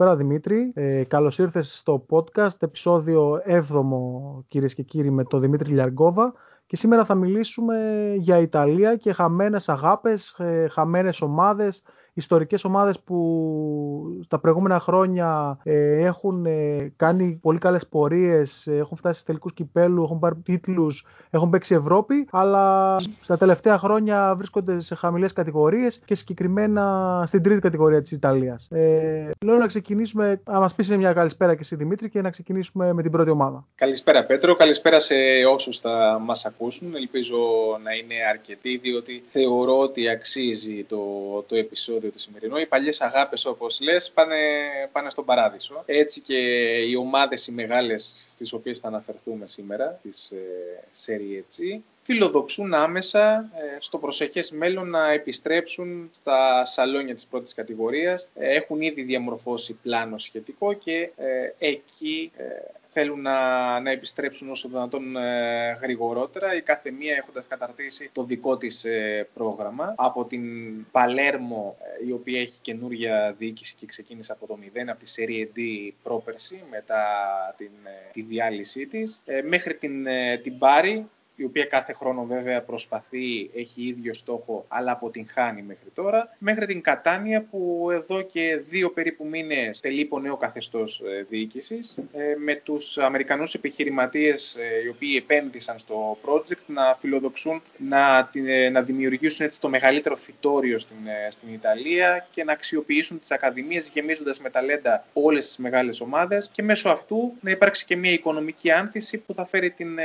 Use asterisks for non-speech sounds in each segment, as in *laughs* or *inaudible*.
καλησπέρα Δημήτρη. Ε, καλώς ήρθες στο podcast, επεισόδιο 7ο κυρίες και κύριοι με τον Δημήτρη Λιαργκόβα. Και σήμερα θα μιλήσουμε για Ιταλία και χαμένες αγάπες, ε, χαμένες ομάδες, ιστορικές ομάδες που στα προηγούμενα χρόνια ε, έχουν ε, κάνει πολύ καλές πορείες, ε, έχουν φτάσει σε τελικούς κυπέλους, έχουν πάρει τίτλους, έχουν παίξει Ευρώπη, αλλά στα τελευταία χρόνια βρίσκονται σε χαμηλές κατηγορίες και συγκεκριμένα στην τρίτη κατηγορία της Ιταλίας. Ε, λέω να ξεκινήσουμε, να μας πεις μια καλησπέρα και εσύ Δημήτρη και να ξεκινήσουμε με την πρώτη ομάδα. Καλησπέρα Πέτρο, καλησπέρα σε όσους θα μας ακούσουν. Ελπίζω να είναι αρκετοί, διότι θεωρώ ότι αξίζει το, το επεισόδιο το σημερινό. Οι παλιές αγάπες, όπως λες, πάνε, πάνε στον παράδεισο. Έτσι και οι ομάδες οι μεγάλες στις οποίες θα αναφερθούμε σήμερα, τη ε, Serie φιλοδοξούν άμεσα ε, στο προσεχές μέλλον να επιστρέψουν στα σαλόνια της πρώτης κατηγορίας. Ε, έχουν ήδη διαμορφώσει πλάνο σχετικό και ε, εκεί θέλουν να, να επιστρέψουν όσο δυνατόν ε, γρηγορότερα, η κάθε μία έχοντας καταρτήσει το δικό της ε, πρόγραμμα. Από την Παλέρμο, ε, η οποία έχει καινούρια διοίκηση και ξεκίνησε από το 0, από τη Serie D πρόπερση, μετά την, τη διάλυσή της, μέχρι την, την Πάρη, η οποία κάθε χρόνο βέβαια προσπαθεί, έχει ίδιο στόχο, αλλά αποτυγχάνει μέχρι τώρα, μέχρι την Κατάνια που εδώ και δύο περίπου μήνες τελείπω νέο καθεστώς ε, διοίκησης, ε, με τους Αμερικανούς επιχειρηματίες ε, οι οποίοι επένδυσαν στο project να φιλοδοξούν να, να δημιουργήσουν έτσι το μεγαλύτερο φυτόριο στην, στην Ιταλία και να αξιοποιήσουν τις ακαδημίες γεμίζοντας με ταλέντα όλες τις μεγάλες ομάδες. Και μέσω αυτού να υπάρξει και μια οικονομική άνθηση που θα φέρει την,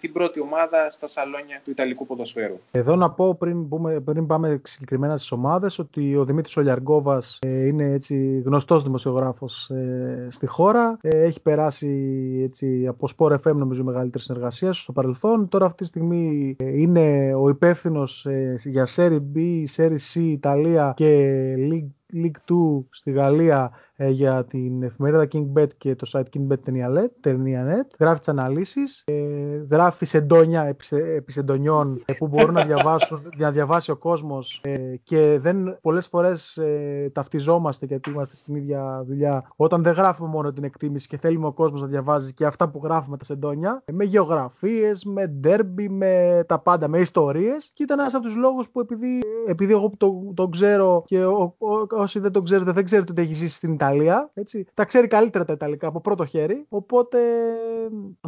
την πρώτη ομάδα στα σαλόνια του Ιταλικού ποδοσφαίρου. Εδώ να πω πριν, πριν πάμε συγκεκριμένα στις ομάδες ότι ο Δημήτρης Ολιαργκόβας ε, είναι έτσι γνωστός δημοσιογράφος ε, στη χώρα. Ε, έχει περάσει έτσι, από Sport FM νομίζω μεγαλύτερη συνεργασία στο παρελθόν. Τώρα αυτή τη στιγμή ε, είναι ο υπεύθυνος για Serie B, Serie C Ιταλία και League League 2 στη Γαλλία ε, για την εφημερίδα KingBet και το site kingbet.net. Γράφεις τις αναλύσεις, ε, γράφεις σεντόνια επί σεντονιών ε, που μπορούν να, διαβάσουν, *laughs* να διαβάσει ο κόσμος ε, και δεν πολλές φορές ε, ταυτιζόμαστε γιατί είμαστε στην ίδια δουλειά όταν δεν γράφουμε μόνο την εκτίμηση και θέλουμε ο κόσμος να διαβάζει και αυτά που γράφουμε τα σεντόνια με γεωγραφίες, με ντέρμπι, με τα πάντα, με ιστορίες. Και ήταν ένας από τους λόγους που επειδή, επειδή εγώ τον το ξέρω και ο, ο, όσοι δεν τον ξέρετε, δεν ξέρετε ότι έχει ζήσει στην Ιταλία. Έτσι. Τα ξέρει καλύτερα τα Ιταλικά από πρώτο χέρι. Οπότε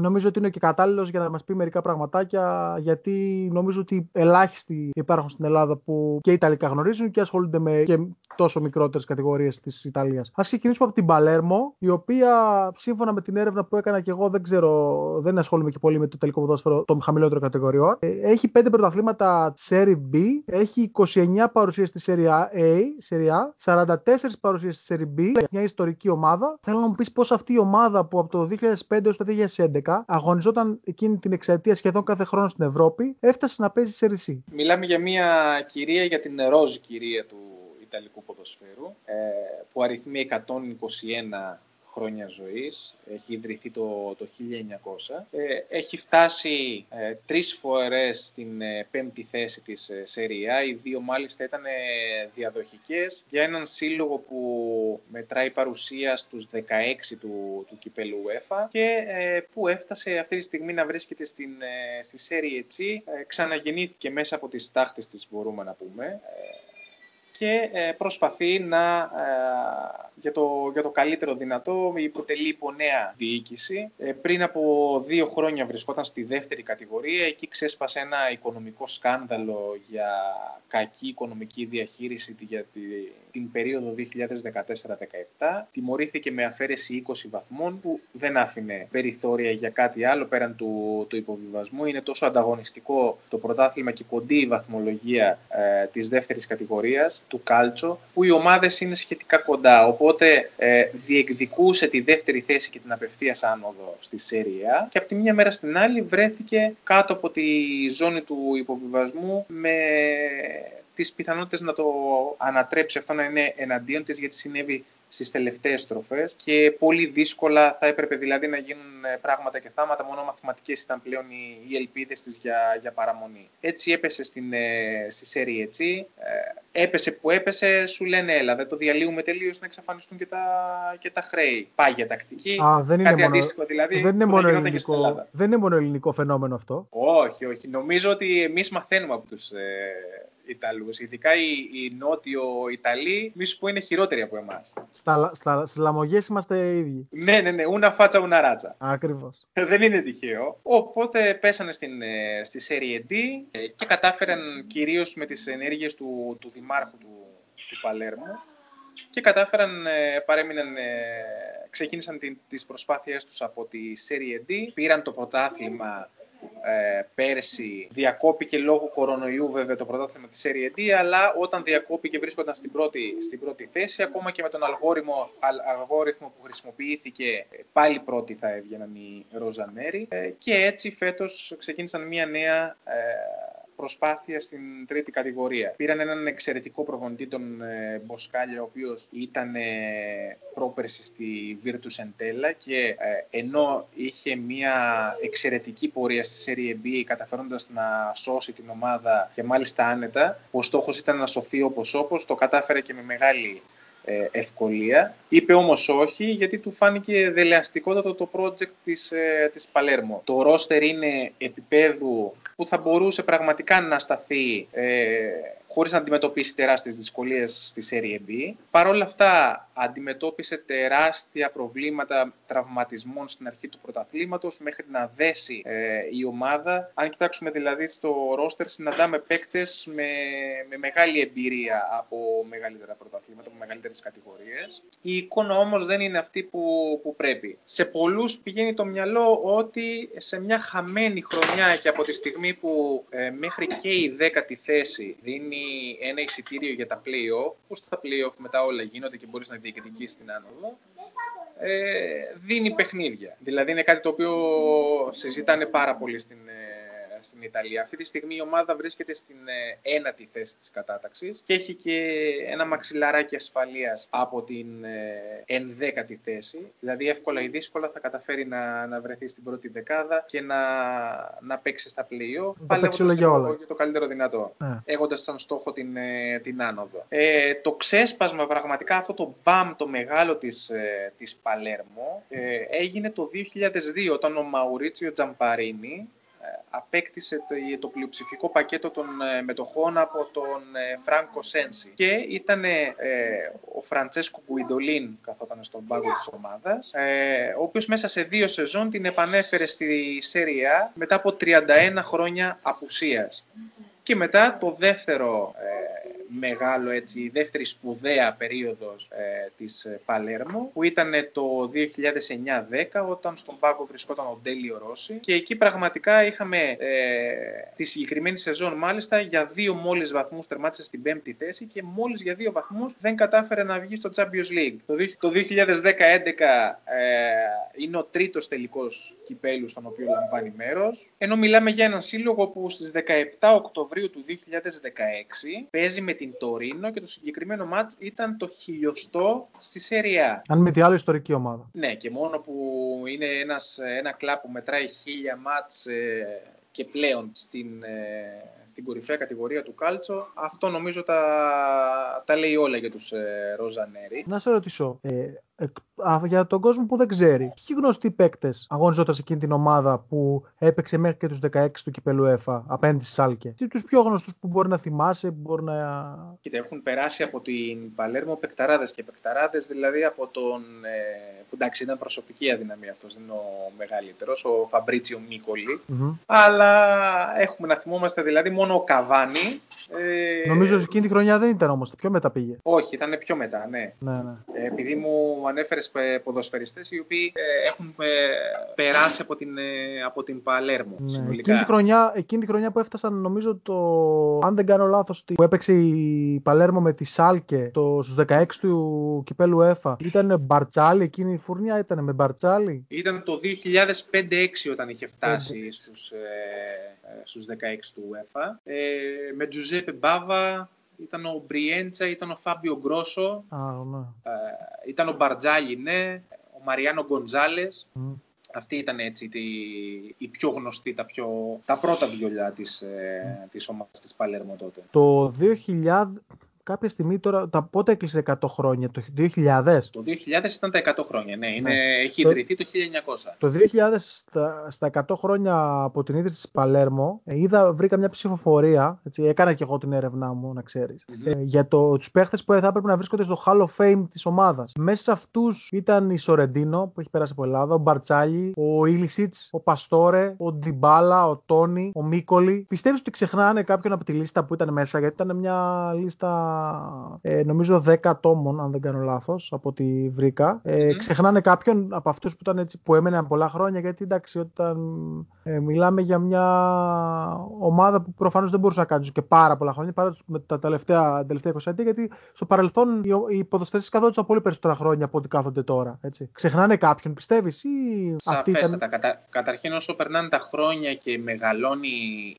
νομίζω ότι είναι και κατάλληλος για να μας πει μερικά πραγματάκια. Γιατί νομίζω ότι ελάχιστοι υπάρχουν στην Ελλάδα που και Ιταλικά γνωρίζουν και ασχολούνται με και τόσο μικρότερες κατηγορίες της Ιταλίας. Α ξεκινήσουμε από την Παλέρμο, η οποία σύμφωνα με την έρευνα που έκανα και εγώ, δεν ξέρω, δεν ασχολούμαι και πολύ με το τελικό ποδόσφαιρο των χαμηλότερων κατηγοριών. Ε, έχει 5 πρωταθλήματα Serie B, έχει 29 παρουσίες στη Serie A, Serie A 44 παρουσίες στη Serie B, μια ιστορική ομάδα. Θέλω να μου πεις πώς αυτή η ομάδα που από το 2005 έως το 2011 αγωνιζόταν εκείνη την εξαετία σχεδόν κάθε χρόνο στην Ευρώπη, έφτασε να παίζει σε Serie C. Μιλάμε για μια κυρία, για την ροζ κυρία του Ιταλικού ποδοσφαίρου, ε, που αριθμεί 121 χρόνια ζωής, έχει ιδρυθεί το, το 1900. Ε, έχει φτάσει ε, τρεις φορές στην ε, πέμπτη θέση της ε, Serie Οι δύο μάλιστα ήταν ε, διαδοχικές για έναν σύλλογο που μετράει παρουσία στους 16 του, του κυπέλου UEFA και ε, που έφτασε αυτή τη στιγμή να βρίσκεται στην, στη Serie C. ξαναγεννήθηκε μέσα από τις τάχτες της μπορούμε να πούμε και προσπαθεί να για το, για το καλύτερο δυνατό, υποτελεί υπονέα διοίκηση. Ε, πριν από δύο χρόνια βρισκόταν στη δεύτερη κατηγορία, εκεί ξέσπασε ένα οικονομικό σκάνδαλο για κακή οικονομική διαχείριση για την περίοδο 2014-2017. Τιμωρήθηκε με αφαίρεση 20 βαθμών που δεν άφηνε περιθώρια για κάτι άλλο πέραν του, του υποβιβασμού. Είναι τόσο ανταγωνιστικό το πρωτάθλημα και κοντή η βαθμολογία ε, της δεύτερης κατηγορίας, του κάλτσο, που οι ομάδες είναι σχετικά κοντά. Οπότε ε, διεκδικούσε τη δεύτερη θέση και την απευθείας άνοδο στη Σέρια και από τη μία μέρα στην άλλη βρέθηκε κάτω από τη ζώνη του υποβιβασμού με τις πιθανότητες να το ανατρέψει αυτό να είναι εναντίον της γιατί συνέβη στις τελευταίες στροφές και πολύ δύσκολα θα έπρεπε δηλαδή να γίνουν ε, πράγματα και θάματα, μόνο μαθηματικές ήταν πλέον οι, οι ελπίδες της για, για παραμονή. Έτσι έπεσε στην, ε, στη σέρη έτσι, ε, έπεσε που έπεσε, σου λένε έλα, δεν το διαλύουμε τελείως να εξαφανιστούν και τα, και τα χρέη. Πάγια τακτική, Α, δεν κάτι είναι αντίστοιχο δηλαδή, δεν είναι, μόνο ελληνικό, δεν είναι μόνο ελληνικό φαινόμενο αυτό. Όχι, όχι. Νομίζω ότι εμείς μαθαίνουμε από τους ε, Ιταλούς. Ειδικά οι, οι νότιο Ιταλοί, μη σου πω είναι χειρότεροι από εμάς. Στα, στα, στις λαμογές είμαστε ίδιοι. Ναι, ναι, ναι. Ούνα φάτσα, ούνα ράτσα. Ακριβώς. Δεν είναι τυχαίο. Οπότε πέσανε στην, ε, στη Serie D ε, και κατάφεραν κυρίως με τις ενέργειες του, του δημάρχου του, του Παλέρμου και κατάφεραν, ε, παρέμειναν, ξεκίνησαν τις προσπάθειές τους από τη Serie D, πήραν το πρωτάθλημα ε, πέρσι διακόπηκε λόγω κορονοϊού βέβαια το πρωτάθλημα της Serie D, αλλά όταν διακόπηκε βρίσκονταν στην πρώτη, στην πρώτη θέση, ακόμα και με τον αλγόριθμο, αλγόριθμο που χρησιμοποιήθηκε, πάλι πρώτη θα έβγαιναν οι Ροζανέρι ε, και έτσι φέτος ξεκίνησαν μια νέα ε, προσπάθεια στην τρίτη κατηγορία. Πήραν έναν εξαιρετικό προπονητή, τον ε, Μποσκάλια, ο οποίος ήταν ε, πρόπερση στη Virtus Entella και ε, ενώ είχε μια εξαιρετική πορεία στη Serie B, καταφέροντας να σώσει την ομάδα και μάλιστα άνετα, ο στόχος ήταν να σωθεί όπως όπως, το κατάφερε και με μεγάλη ε, ευκολία. Είπε όμως όχι γιατί του φάνηκε δελεαστικότατο το project της, ε, της Παλέρμο. Το ρόστερ είναι επίπεδου που θα μπορούσε πραγματικά να σταθεί ε, χωρίς να αντιμετωπίσει τεράστιες δυσκολίες στη Serie B. Παρ' όλα αυτά, αντιμετώπισε τεράστια προβλήματα τραυματισμών στην αρχή του πρωταθλήματος μέχρι να δέσει ε, η ομάδα. Αν κοιτάξουμε δηλαδή στο ρόστερ, συναντάμε παίκτες με, με μεγάλη εμπειρία από μεγαλύτερα πρωταθλήματα, από μεγαλύτερες κατηγορίες. Η εικόνα όμως δεν είναι αυτή που, που πρέπει. Σε πολλούς πηγαίνει το μυαλό ότι σε μια χαμένη χρονιά και από τη στιγμή που ε, μέχρι και η δέκατη θέση δίνει ένα εισιτήριο για τα play-off, που στα play-off μετά όλα γίνονται και μπορείς να διεκδικήσεις την άνοδο, ε, δίνει παιχνίδια. Δηλαδή είναι κάτι το οποίο συζητάνε πάρα πολύ στην, ε, στην Ιταλία. Αυτή τη στιγμή η ομάδα βρίσκεται στην ε, ένατη θέση της κατάταξης και έχει και ένα μαξιλαράκι ασφαλείας από την ε, ενδέκατη θέση. Δηλαδή εύκολα ή δύσκολα θα καταφέρει να, να βρεθεί στην πρώτη δεκάδα και να, να παίξει στα πλοίο. Παλεύοντας για, όλα. για το καλύτερο δυνατό. Ναι. Έχοντας σαν στόχο την, ε, την άνοδο. Ε, το ξέσπασμα πραγματικά αυτό το μπαμ το μεγάλο της, ε, της Παλέρμο ε, έγινε το 2002 όταν ο Μαουρίτσιο Τζαμπαρίνη απέκτησε το πλειοψηφικό πακέτο των ε, μετοχών από τον ε, Φράνκο Σένσι. Και ήταν ε, ο Φραντσέσκο Γκουιντολίν, καθόταν στον πάγκο της ομάδας, ο οποίος μέσα σε δύο σεζόν την επανέφερε στη Σέρια μετά από 31 χρόνια απουσίας. Και μετά το δεύτερο μεγάλο έτσι, η δεύτερη σπουδαία περίοδος ε, της ε, Παλέρμο που ήταν το 2009-10 όταν στον πάγκο βρισκόταν ο Ντέλιο Ρώση και εκεί πραγματικά είχαμε ε, τη συγκεκριμένη σεζόν μάλιστα για δύο μόλις βαθμούς τερμάτισε στην πέμπτη θέση και μόλις για δύο βαθμούς δεν κατάφερε να βγει στο Champions League. Το 2010-2011 ε, είναι ο τρίτος τελικός κυπέλους στον οποίο λαμβάνει μέρος ενώ μιλάμε για έναν σύλλογο που στις 17 Οκτωβρίου του 2016 παίζει με την Τωρίνο και το συγκεκριμένο μάτς ήταν το χιλιοστό στη Σεριά. Αν με τη άλλη ιστορική ομάδα. Ναι, και μόνο που είναι ένας, ένα κλαπ που μετράει χίλια μάτς ε, και πλέον στην, ε, στην κορυφαία κατηγορία του Κάλτσο, αυτό νομίζω τα, τα λέει όλα για τους ε, Ροζανέρι. Να σε ρωτήσω, ε, για τον κόσμο που δεν ξέρει, ποιοι γνωστοί παίκτες αγωνιζόταν σε εκείνη την ομάδα που έπαιξε μέχρι και τους 16 του κυπέλου ΕΦΑ απέναντι στη Σάλκε; Τι τους πιο γνωστούς που μπορεί να θυμάσαι, που μπορεί να. Κοίτα, έχουν περάσει από την Παλέρμο παικταράδες και παικταράδες, δηλαδή από τον. Ε, που εντάξει, ήταν προσωπική αδυναμία αυτός, δεν είναι ο μεγαλύτερος, ο Φαμπρίτσιο Αλλά έχουμε να θυμόμαστε δηλαδή μόνο ο Καβάνη. Ε... Νομίζω ότι εκείνη τη χρονιά δεν ήταν όμως, πιο μετά πήγε. Όχι, ήταν πιο μετά, ναι. ναι, ναι. Ε, επειδή μου ανέφερες ποδοσφαιριστές οι οποίοι ε, έχουν ε, περάσει από την, ε, από την Παλέρμο. Ναι. Συνολικά. Εκείνη, τη χρονιά, εκείνη τη χρονιά που έφτασαν νομίζω το, αν δεν κάνω λάθος, που έπαιξε η Παλέρμο με τη Σάλκε το, στους 16 του κυπέλου ΕΦΑ. Ήταν Μπαρτσάλι εκείνη η φουρνιά, ήταν με Μπαρτσάλι. Ήταν το 2005-2006 όταν είχε φτάσει στους, ε, στους 16 του ΕΦΑ. Ε, με Τζουζέπε Μπάβα, ήταν ο Μπριέντσα, ήταν ο Φάμπιο Γκρόσο, ναι. ε, ήταν ο Μπαρτζάλι, ναι, ο Μαριάνο Γκοντζάλε. Αυτή ήταν έτσι τη, η πιο γνωστή, τα, πιο, τα πρώτα βιολιά της, ε, της ομάδας της Παλέρμο τότε. Το 2000, κάποια στιγμή τώρα, τα πότε έκλεισε 100 χρόνια, το 2000? Το 2000 ήταν τα 100 χρόνια, ναι, είναι, ναι. έχει ιδρυθεί το, 1900. Το 2000 στα, στα 100 χρόνια από την ίδρυση της Παλέρμο, ε, είδα, βρήκα μια ψηφοφορία, έτσι, έκανα και εγώ την έρευνά μου, να ξέρεις, mm-hmm. ε, για το, τους παίχτες που θα έπρεπε να βρίσκονται στο Hall of Fame της ομάδας. Μέσα σε αυτούς ήταν η Σορεντίνο, που έχει περάσει από Ελλάδα, ο Μπαρτσάλι, ο Ήλισιτς, ο Παστόρε, ο Ντιμπάλα, ο Τόνι, ο Μίκολι. Πιστεύεις ότι ξεχνάνε κάποιον από τη λίστα που ήταν μέσα, γιατί ήταν μια λίστα ε, νομίζω 10 ατόμων, αν δεν κάνω λάθος, από ό,τι βρήκα. Ε, Ξεχνάνε κάποιον από αυτούς που, ήταν έτσι, που έμεναν πολλά χρόνια, γιατί εντάξει, όταν ε, μιλάμε για μια ομάδα που προφανώς δεν μπορούσε να κάνει και πάρα πολλά χρόνια, παρά με τα τελευταία, τελευταία 20 ετία, γιατί στο παρελθόν οι, οι ποδοσφαίρε καθόντουσαν πολύ περισσότερα χρόνια από ό,τι κάθονται τώρα. Έτσι. Ξεχνάνε κάποιον, πιστεύεις, ή Σαφέστατα. Ήταν... Κατα, καταρχήν, όσο περνάνε τα χρόνια και μεγαλώνει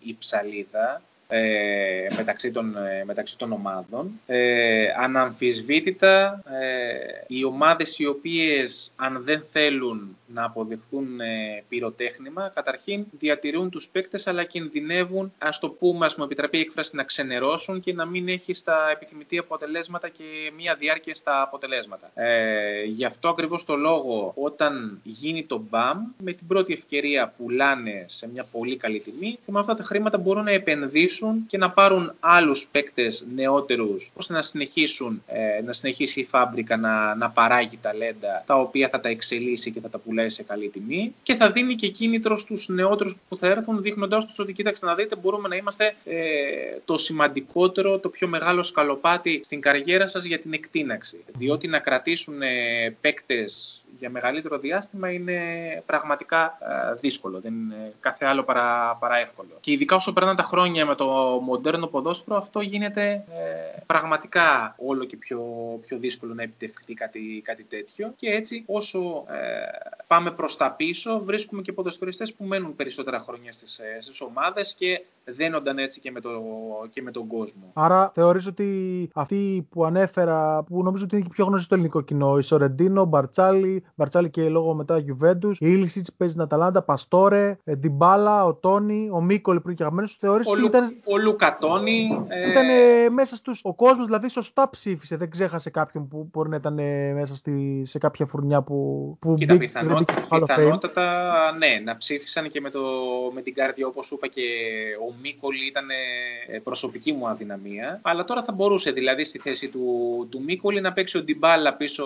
η ψαλίδα, ε, μεταξύ, των, ε, μεταξύ των ομάδων. Ε, αναμφισβήτητα, ε, οι ομάδες οι οποίες αν δεν θέλουν να αποδεχθούν ε, πυροτέχνημα, καταρχήν διατηρούν τους παίκτες αλλά κινδυνεύουν, ας το πούμε, ας μου επιτραπεί η έκφραση, να ξενερώσουν και να μην έχει στα επιθυμητή αποτελέσματα και μία διάρκεια στα αποτελέσματα. Ε, γι' αυτό ακριβώς το λόγο όταν γίνει το μπαμ, με την πρώτη ευκαιρία πουλάνε σε μια πολύ καλή τιμή και με αυτά τα χρήματα μπορούν να επενδύσουν και να πάρουν άλλους παίκτες νεότερους ώστε να συνεχίσουν ε, να συνεχίσει η φάμπρικα να, να παράγει ταλέντα τα οποία θα τα εξελίσσει και θα τα πουλάει σε καλή τιμή και θα δίνει και κίνητρο στους νεότερους που θα έρθουν δείχνοντάς τους ότι κοίταξε να δείτε μπορούμε να είμαστε ε, το σημαντικότερο, το πιο μεγάλο σκαλοπάτι στην καριέρα σας για την εκτείναξη. Διότι να κρατήσουν ε, παίκτες για μεγαλύτερο διάστημα είναι πραγματικά ε, δύσκολο. Δεν είναι κάθε άλλο παρά, παρά εύκολο. Και ειδικά όσο περνάνε τα χρόνια με το μοντέρνο ποδόσφαιρο, αυτό γίνεται ε, πραγματικά όλο και πιο, πιο δύσκολο να επιτευχθεί κάτι, κάτι τέτοιο. Και έτσι, όσο ε, πάμε προς τα πίσω, βρίσκουμε και ποδοσφαιριστές που μένουν περισσότερα χρόνια στις στις ομάδες και δένονταν έτσι και με, το, και με τον κόσμο. Άρα θεωρείς ότι αυτοί που ανέφερα, που νομίζω ότι είναι και πιο γνωστοί στο ελληνικό κοινό, η Σορεντίνο, Μπαρτσάλι, Μπαρτσάλι και λόγω μετά Γιουβέντους, η Ήλισιτ παίζει την Αταλάντα, Παστόρε, ε, Ντιμπάλα, ο Τόνι, ο Μίκολ πριν και αγαπημένος. Θεωρείς ότι ήταν. Ο Λουκατόνι. Ε... Ήταν ε, μέσα στου. Ο κόσμος δηλαδή σωστά ψήφισε. Δεν ξέχασε κάποιον που μπορεί να ήταν ε, μέσα στη, σε κάποια φουρνιά που. που Κοίτα, μπήκε, πιθανότητα, πιθανότατα ναι, να ψήφισαν και με, το, με την κάρδια όπως είπα και ο Μίκολ ήταν προσωπική μου αδυναμία. Αλλά τώρα θα μπορούσε δηλαδή στη θέση του, του Μίκολ να παίξει ο Ντιμπάλα πίσω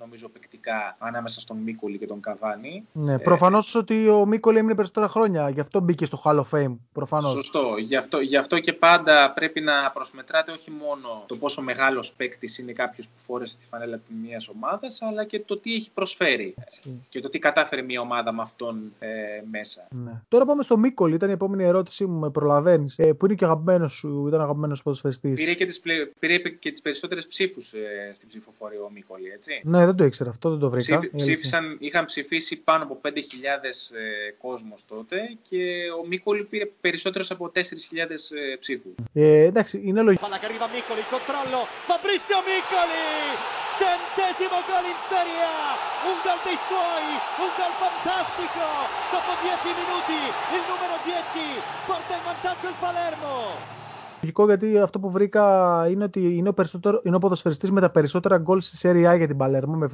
νομίζω παικτικά ανάμεσα στον Μίκολη και τον Καβάνη. Ναι, προφανώς ε, ότι ο Μίκολη έμεινε περισσότερα χρόνια, γι' αυτό μπήκε στο Hall of Fame. Προφανώς. Σωστό. Γι αυτό, γι' αυτό και πάντα πρέπει να προσμετράτε όχι μόνο το πόσο μεγάλος παίκτης είναι κάποιος που φόρεσε τη φανέλα μιας ομάδας, αλλά και το τι έχει προσφέρει. Και το τι κατάφερε μια ομάδα με αυτόν ε, μέσα. Ναι. Τώρα πάμε στο Μίκολη, ήταν η επόμενη ερώτησή μου, με προλαβαίνεις. Ε, που είναι και αγαπημένος σου, ήταν αγαπημένος ποδοσφαιριστής. Πήρε και τις πήρε και τις περισσότερες ψήφους ε, στην ψηφοφορία ο Μίκολη, έτσι. Ναι, δεν το ήξερα αυτό, δεν το βρήκα. Ψήφισαν, είχαν ψηφίσει πάνω από 5.000 ε, κόσμος τότε και ο Μίκολη πήρε περισσότερος από 4.000 ε, ψήφους. Ε, εντάξει, είναι λογικό. Παλακαρίβα Μίκολη, κοντρόλο, Φαμπρίσιο Μίκολη! Σεντέσιμο γκολ in Serie A! Un gol dei suoi! Un gol! Dopo 10 minuti, il numero 10 porta in vantaggio il Palermo! Λογικό γιατί αυτό που βρήκα είναι ότι είναι ο, είναι ο ποδοσφαιριστής με τα περισσότερα γκολ στη Serie A για την Παλέρμο με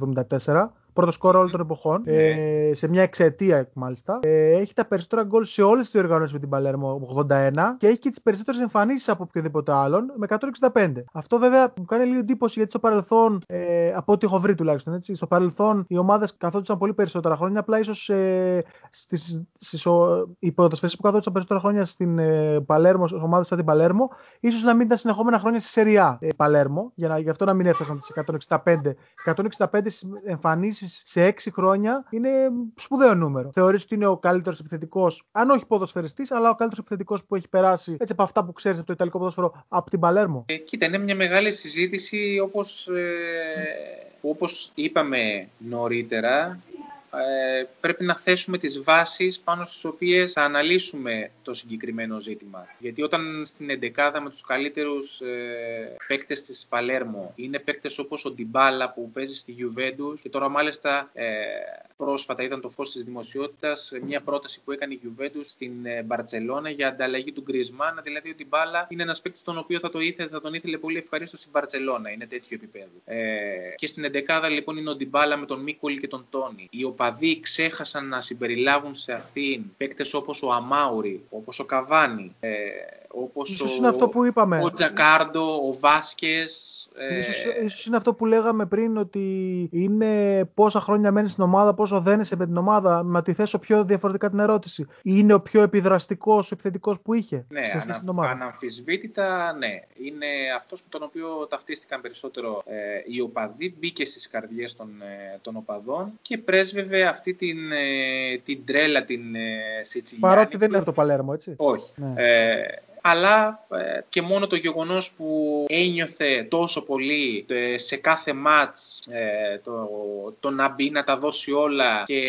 74 πρώτο σκορ όλων των εποχών. Ναι. Ε, σε μια εξαιτία μάλιστα. Ε, έχει τα περισσότερα γκολ σε όλες τις διοργανώσεις με την Παλέρμο 81 και έχει και τις περισσότερες εμφανίσεις από οποιοδήποτε άλλον με 165. Αυτό βέβαια μου κάνει λίγο εντύπωση γιατί στο παρελθόν, ε, από ό,τι έχω βρει τουλάχιστον, έτσι, στο παρελθόν οι ομάδες καθόντουσαν πολύ περισσότερα χρόνια. Απλά ίσως ε, οι ποδοσφαιριστές που καθόντουσαν περισσότερα χρόνια στην ε, Παλέρμο, στι ομάδες σαν την Παλέρμο, ίσως να μην ήταν συνεχόμενα χρόνια στη Σεριά ε, Παλέρμο, για να, γι' αυτό να μην έφτασαν τις 165. 165 εμφανίσεις επίση σε έξι χρόνια είναι σπουδαίο νούμερο. Θεωρείς ότι είναι ο καλύτερος επιθετικός, αν όχι ποδοσφαιριστής, αλλά ο καλύτερος επιθετικός που έχει περάσει έτσι από αυτά που ξέρεις από το Ιταλικό ποδόσφαιρο από την Παλέρμο; Ε, κοίτα, είναι μια μεγάλη συζήτηση όπως ε, όπως είπαμε νωρίτερα ε, πρέπει να θέσουμε τις βάσεις πάνω στις οποίες θα αναλύσουμε το συγκεκριμένο ζήτημα. Γιατί όταν στην εντεκάδα με τους καλύτερους ε, παίκτες της Παλέρμο είναι παίκτες όπως ο Ντιμπάλα που παίζει στη Juventus και τώρα μάλιστα ε, πρόσφατα ήταν το φως της δημοσιότητας μια πρόταση που έκανε η Juventus στην ε, Μπαρτσελώνα για ανταλλαγή του Γκρισμάν, δηλαδή ο Ντιμπάλα είναι ένας παίκτης τον οποίο θα, το ήθελε, θα τον ήθελε πολύ ευχαρίστως στην Μπαρτσελώνα, είναι τέτοιο επίπεδο. Ε, και στην εντεκάδα λοιπόν είναι ο Ντιμπάλα με τον Μίκολη και τον Τόνι. Οι οπαδοί ξέχασαν να συμπεριλάβουν σε αυτήν παίκτες όπως ο Αμάουρη, όπως ο Καβάνη, ε, όπως ίσως ο, είναι αυτό που είπαμε. ο Τζακάρντο, ο Βάσκες. Ε... Ίσως, ίσως, είναι αυτό που λέγαμε πριν ότι είναι πόσα χρόνια μένει στην ομάδα, πόσο δένεσαι με την ομάδα. Να τη θέσω πιο διαφορετικά την ερώτηση. Είναι ο πιο επιδραστικός, επιθετικός που είχε ναι, σε ανα, την ομάδα; Αναμφισβήτητα, ναι. Είναι αυτός με τον οποίο ταυτίστηκαν περισσότερο ε, οι οπαδοί. Μπήκε στις καρδιές των, ε, των οπαδών και πρέσβευε αυτή την, ε, την τρέλα, την ε, Σιτσιλιάνη. Παρότι δεν είναι από το Παλέρμο, έτσι. Όχι. Ναι. Ε, αλλά ε, και μόνο το γεγονός που ένιωθε τόσο πολύ ε, σε κάθε μάτς ε, το, το να μπει, να τα δώσει όλα και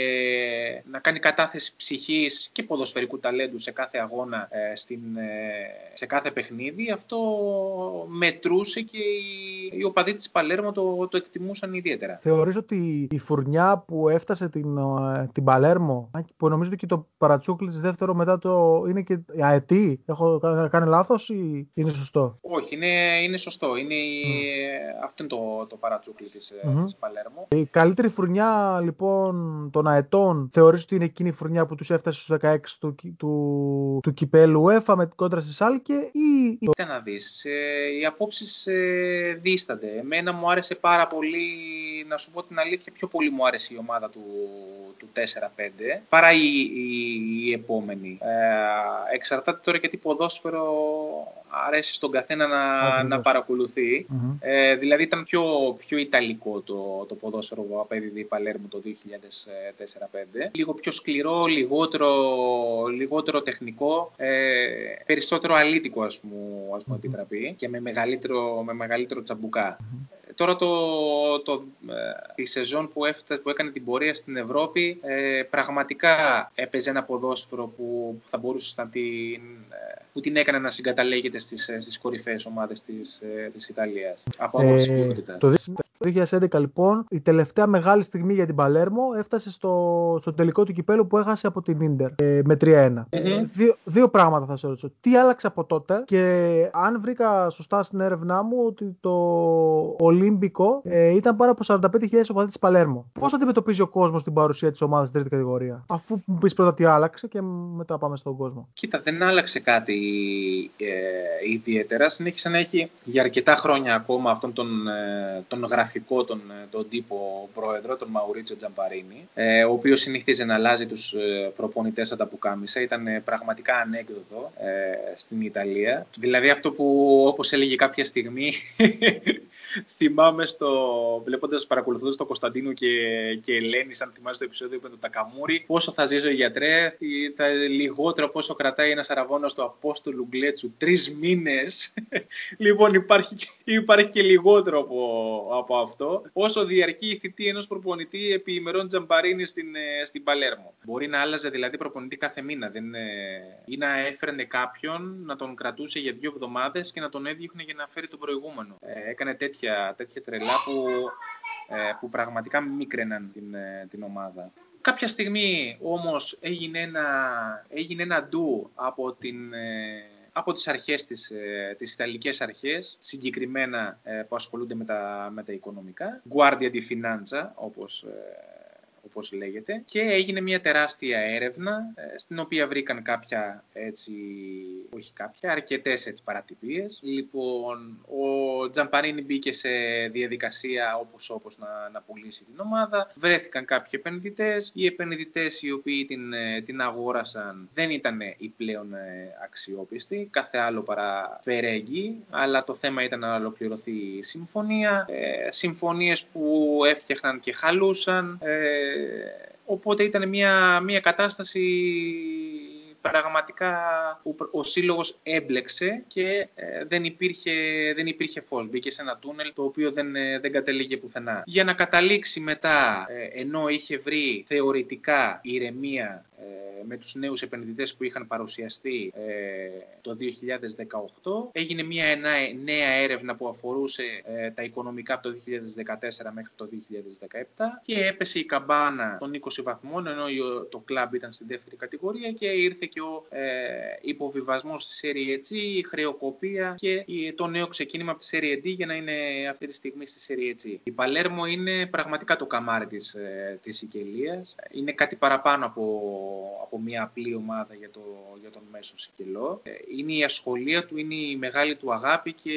να κάνει κατάθεση ψυχής και ποδοσφαιρικού ταλέντου σε κάθε αγώνα, στην, σε κάθε παιχνίδι, αυτό μετρούσε και οι, οι οπαδοί της Παλέρμο το, το εκτιμούσαν ιδιαίτερα. Θεωρείς ότι η φουρνιά που έφτασε την, την Παλέρμο, που νομίζω και το Παρατσούκλης δεύτερο μετά το είναι και αετή, έχω κάνει λάθος ή είναι σωστό; Όχι, είναι, είναι σωστό. Είναι mm. Αυτό είναι το, το παρατσούκλι της, mm-hmm. της Παλέρμο. Η καλύτερη φουρνιά λοιπόν των αετών θεωρείς ότι είναι εκείνη η φουρνιά που τους έφτασε στους 16 του, του, του κυπέλου ΕΦΑ με την κόντρα στη Σάλκε ή... Κοίτα να δεις, ε, οι απόψεις ε, δίστανται. Εμένα μου άρεσε πάρα πολύ, να σου πω την αλήθεια, πιο πολύ μου άρεσε η ομάδα του, του 4-5 παρά η, η, η επόμενη. Ε, εξαρτάται τώρα γιατί ποδόσφαιρο αρέσει στον καθένα να, να παρακολουθει Ε, δηλαδή ήταν πιο, πιο ιταλικό το, το ποδόσφαιρο που απέδιδε η Παλέρμου το 2004-2005. Λίγο πιο σκληρό, λιγότερο, λιγότερο τεχνικό, ε, περισσότερο αλήτικο ας μου, ας μου επιτραπεί και με μεγαλύτερο, με μεγαλύτερο τσαμπουκά τώρα το, το, ε, η σεζόν που, έφτα, που έκανε την πορεία στην Ευρώπη ε, πραγματικά έπαιζε ένα ποδόσφαιρο που, θα μπορούσε να την, ε, που την έκανε να συγκαταλέγεται στις, ε, στις κορυφαίες ομάδες της, της Ιταλίας από άποψη ε, Το 2011 λοιπόν η τελευταία μεγάλη στιγμή για την Παλέρμο έφτασε στο, στο τελικό του κυπέλου που έχασε από την Ίντερ ε, με 3-1. Mm-hmm. Ε, δύο, δύο πράγματα θα σε ρωτήσω. Τι άλλαξε από τότε και αν βρήκα σωστά στην έρευνά μου ότι το Ολύμπικο ε, ήταν πάνω από 45.000 οπαδοί της Παλέρμο. Πώς αντιμετωπίζει ο κόσμος την παρουσία της ομάδας στην τρίτη κατηγορία, αφού μου πεις πρώτα τι άλλαξε και μετά πάμε στον κόσμο. Κοίτα, δεν άλλαξε κάτι ε, ιδιαίτερα. Συνέχισε να έχει για αρκετά χρόνια ακόμα αυτόν τον, ε, τον γραφικό, τον, ε, τον τύπο πρόεδρο, τον Μαουρίτσιο Τζαμπαρίνη, ε, ο οποίος συνηθίζει να αλλάζει τους ε, προπονητές σαν τα πουκάμισα. Ήταν πραγματικά ανέκδοτο ε, στην Ιταλία. Δηλαδή αυτό που, όπως έλεγε κάποια στιγμή, *laughs* θυμάμαι στο, βλέποντας, παρακολουθώντας το Κωνσταντίνο και, και Ελένη, αν θυμάσαι το επεισόδιο με τον Τακαμούρη, πόσο θα ζήσω γιατρές, θα, λιγότερο πόσο κρατάει ένας αραβόνα του Απόστολου Γκλέτσου, τρεις μήνες. *laughs* λοιπόν, υπάρχει, υπάρχει και λιγότερο από, από αυτό. Όσο διαρκεί η θητεία ενός προπονητή επί ημερών Τζαμπαρίνη στην, ε, στην Παλέρμο. Μπορεί να άλλαζε δηλαδή προπονητή κάθε μήνα. Δεν, ή να έφερνε κάποιον, να τον κρατούσε για δύο εβδομάδες και να τον έδιωχνε για να φέρει τον προηγούμενο. Ε, έκανε τέτοια, τέτοια τρελά που, ε, που πραγματικά μίκραιναν την, ε, την ομάδα. Κάποια στιγμή όμως έγινε ένα, έγινε ένα ντου από, την, ε, από τις αρχές της, τις Ιταλικές αρχές, συγκεκριμένα που ασχολούνται με τα, με τα οικονομικά. Guardia di Finanza, όπως όπως λέγεται και έγινε μια τεράστια έρευνα ε, στην οποία βρήκαν κάποια έτσι, όχι κάποια, αρκετές έτσι παρατυπίες. Λοιπόν, ο Τζαμπαρίνη μπήκε σε διαδικασία όπως όπως να, να πουλήσει την ομάδα. Βρέθηκαν κάποιοι επενδυτές. Οι επενδυτές οι οποίοι την, ε, την αγόρασαν δεν ήταν οι πλέον ε, αξιόπιστοι, κάθε άλλο παρά φερέγγι, αλλά το θέμα ήταν να ολοκληρωθεί η συμφωνία. Ε, συμφωνίες που έφτιαχναν και χαλούσαν. Ε, οπότε ήταν μια, μια κατάσταση πραγματικά ο σύλλογος έμπλεξε και ε, δεν, υπήρχε, δεν υπήρχε φως. Μπήκε σε ένα τούνελ το οποίο δεν, ε, δεν κατέληγε πουθενά. Για να καταλήξει μετά, ε, ενώ είχε βρει θεωρητικά ηρεμία με τους νέους επενδυτές που είχαν παρουσιαστεί το 2018. Έγινε μια νέα έρευνα που αφορούσε τα οικονομικά από το 2014 μέχρι το 2017 και έπεσε η καμπάνα των 20 βαθμών ενώ το κλαμπ ήταν στην δεύτερη κατηγορία και ήρθε και ο ε, υποβιβασμός στη Serie G, η χρεοκοπία και το νέο ξεκίνημα από τη Serie D για να είναι αυτή τη στιγμή στη Serie G. Η Παλέρμο είναι πραγματικά το καμάρι της, ε, της Σικελίας. Είναι κάτι παραπάνω από, από μια απλή ομάδα για, το, για τον μέσο Σικελό. Ε, είναι η ασχολία του, είναι η μεγάλη του αγάπη και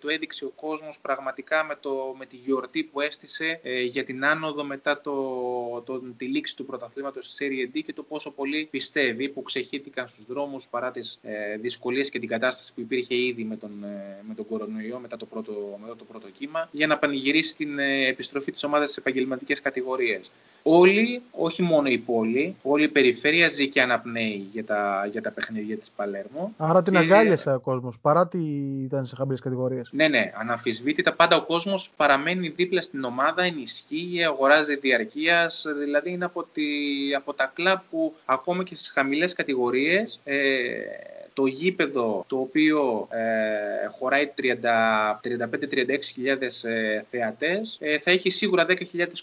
το έδειξε ο κόσμος πραγματικά με, το, με τη γιορτή που έστησε ε, για την άνοδο μετά το, το, τη λήξη του πρωταθλήματος στη Serie D και το πόσο πολύ πιστεύει που ξεχύτηκαν στους δρόμους παρά τις ε, δυσκολίες και την κατάσταση που υπήρχε ήδη με τον, ε, με τον κορονοϊό μετά το, πρώτο, μετά το πρώτο κύμα για να πανηγυρίσει την ε, επιστροφή της ομάδας στις επαγγελματικές κατηγορίες. Όλοι, όχι μόνο η πόλη, όλη η περιφέρεια ζει και αναπνέει για τα, για τα παιχνίδια της Παλέρμο. Άρα την και... αγκάλιασε ο κόσμος, παρά τι ήταν σε χαμηλές κατηγορίες. Ναι, ναι, αναμφισβήτητα πάντα ο κόσμος παραμένει δίπλα στην ομάδα, ενισχύει, αγοράζει διαρκείας, δηλαδή είναι από, τη, από τα κλαμπ που ακόμα και στις χαμηλές κατηγορίες ε, το γήπεδο το οποίο ε, χωράει 35-36 χιλιάδες ε, θεατές ε, θα έχει σίγουρα 10.000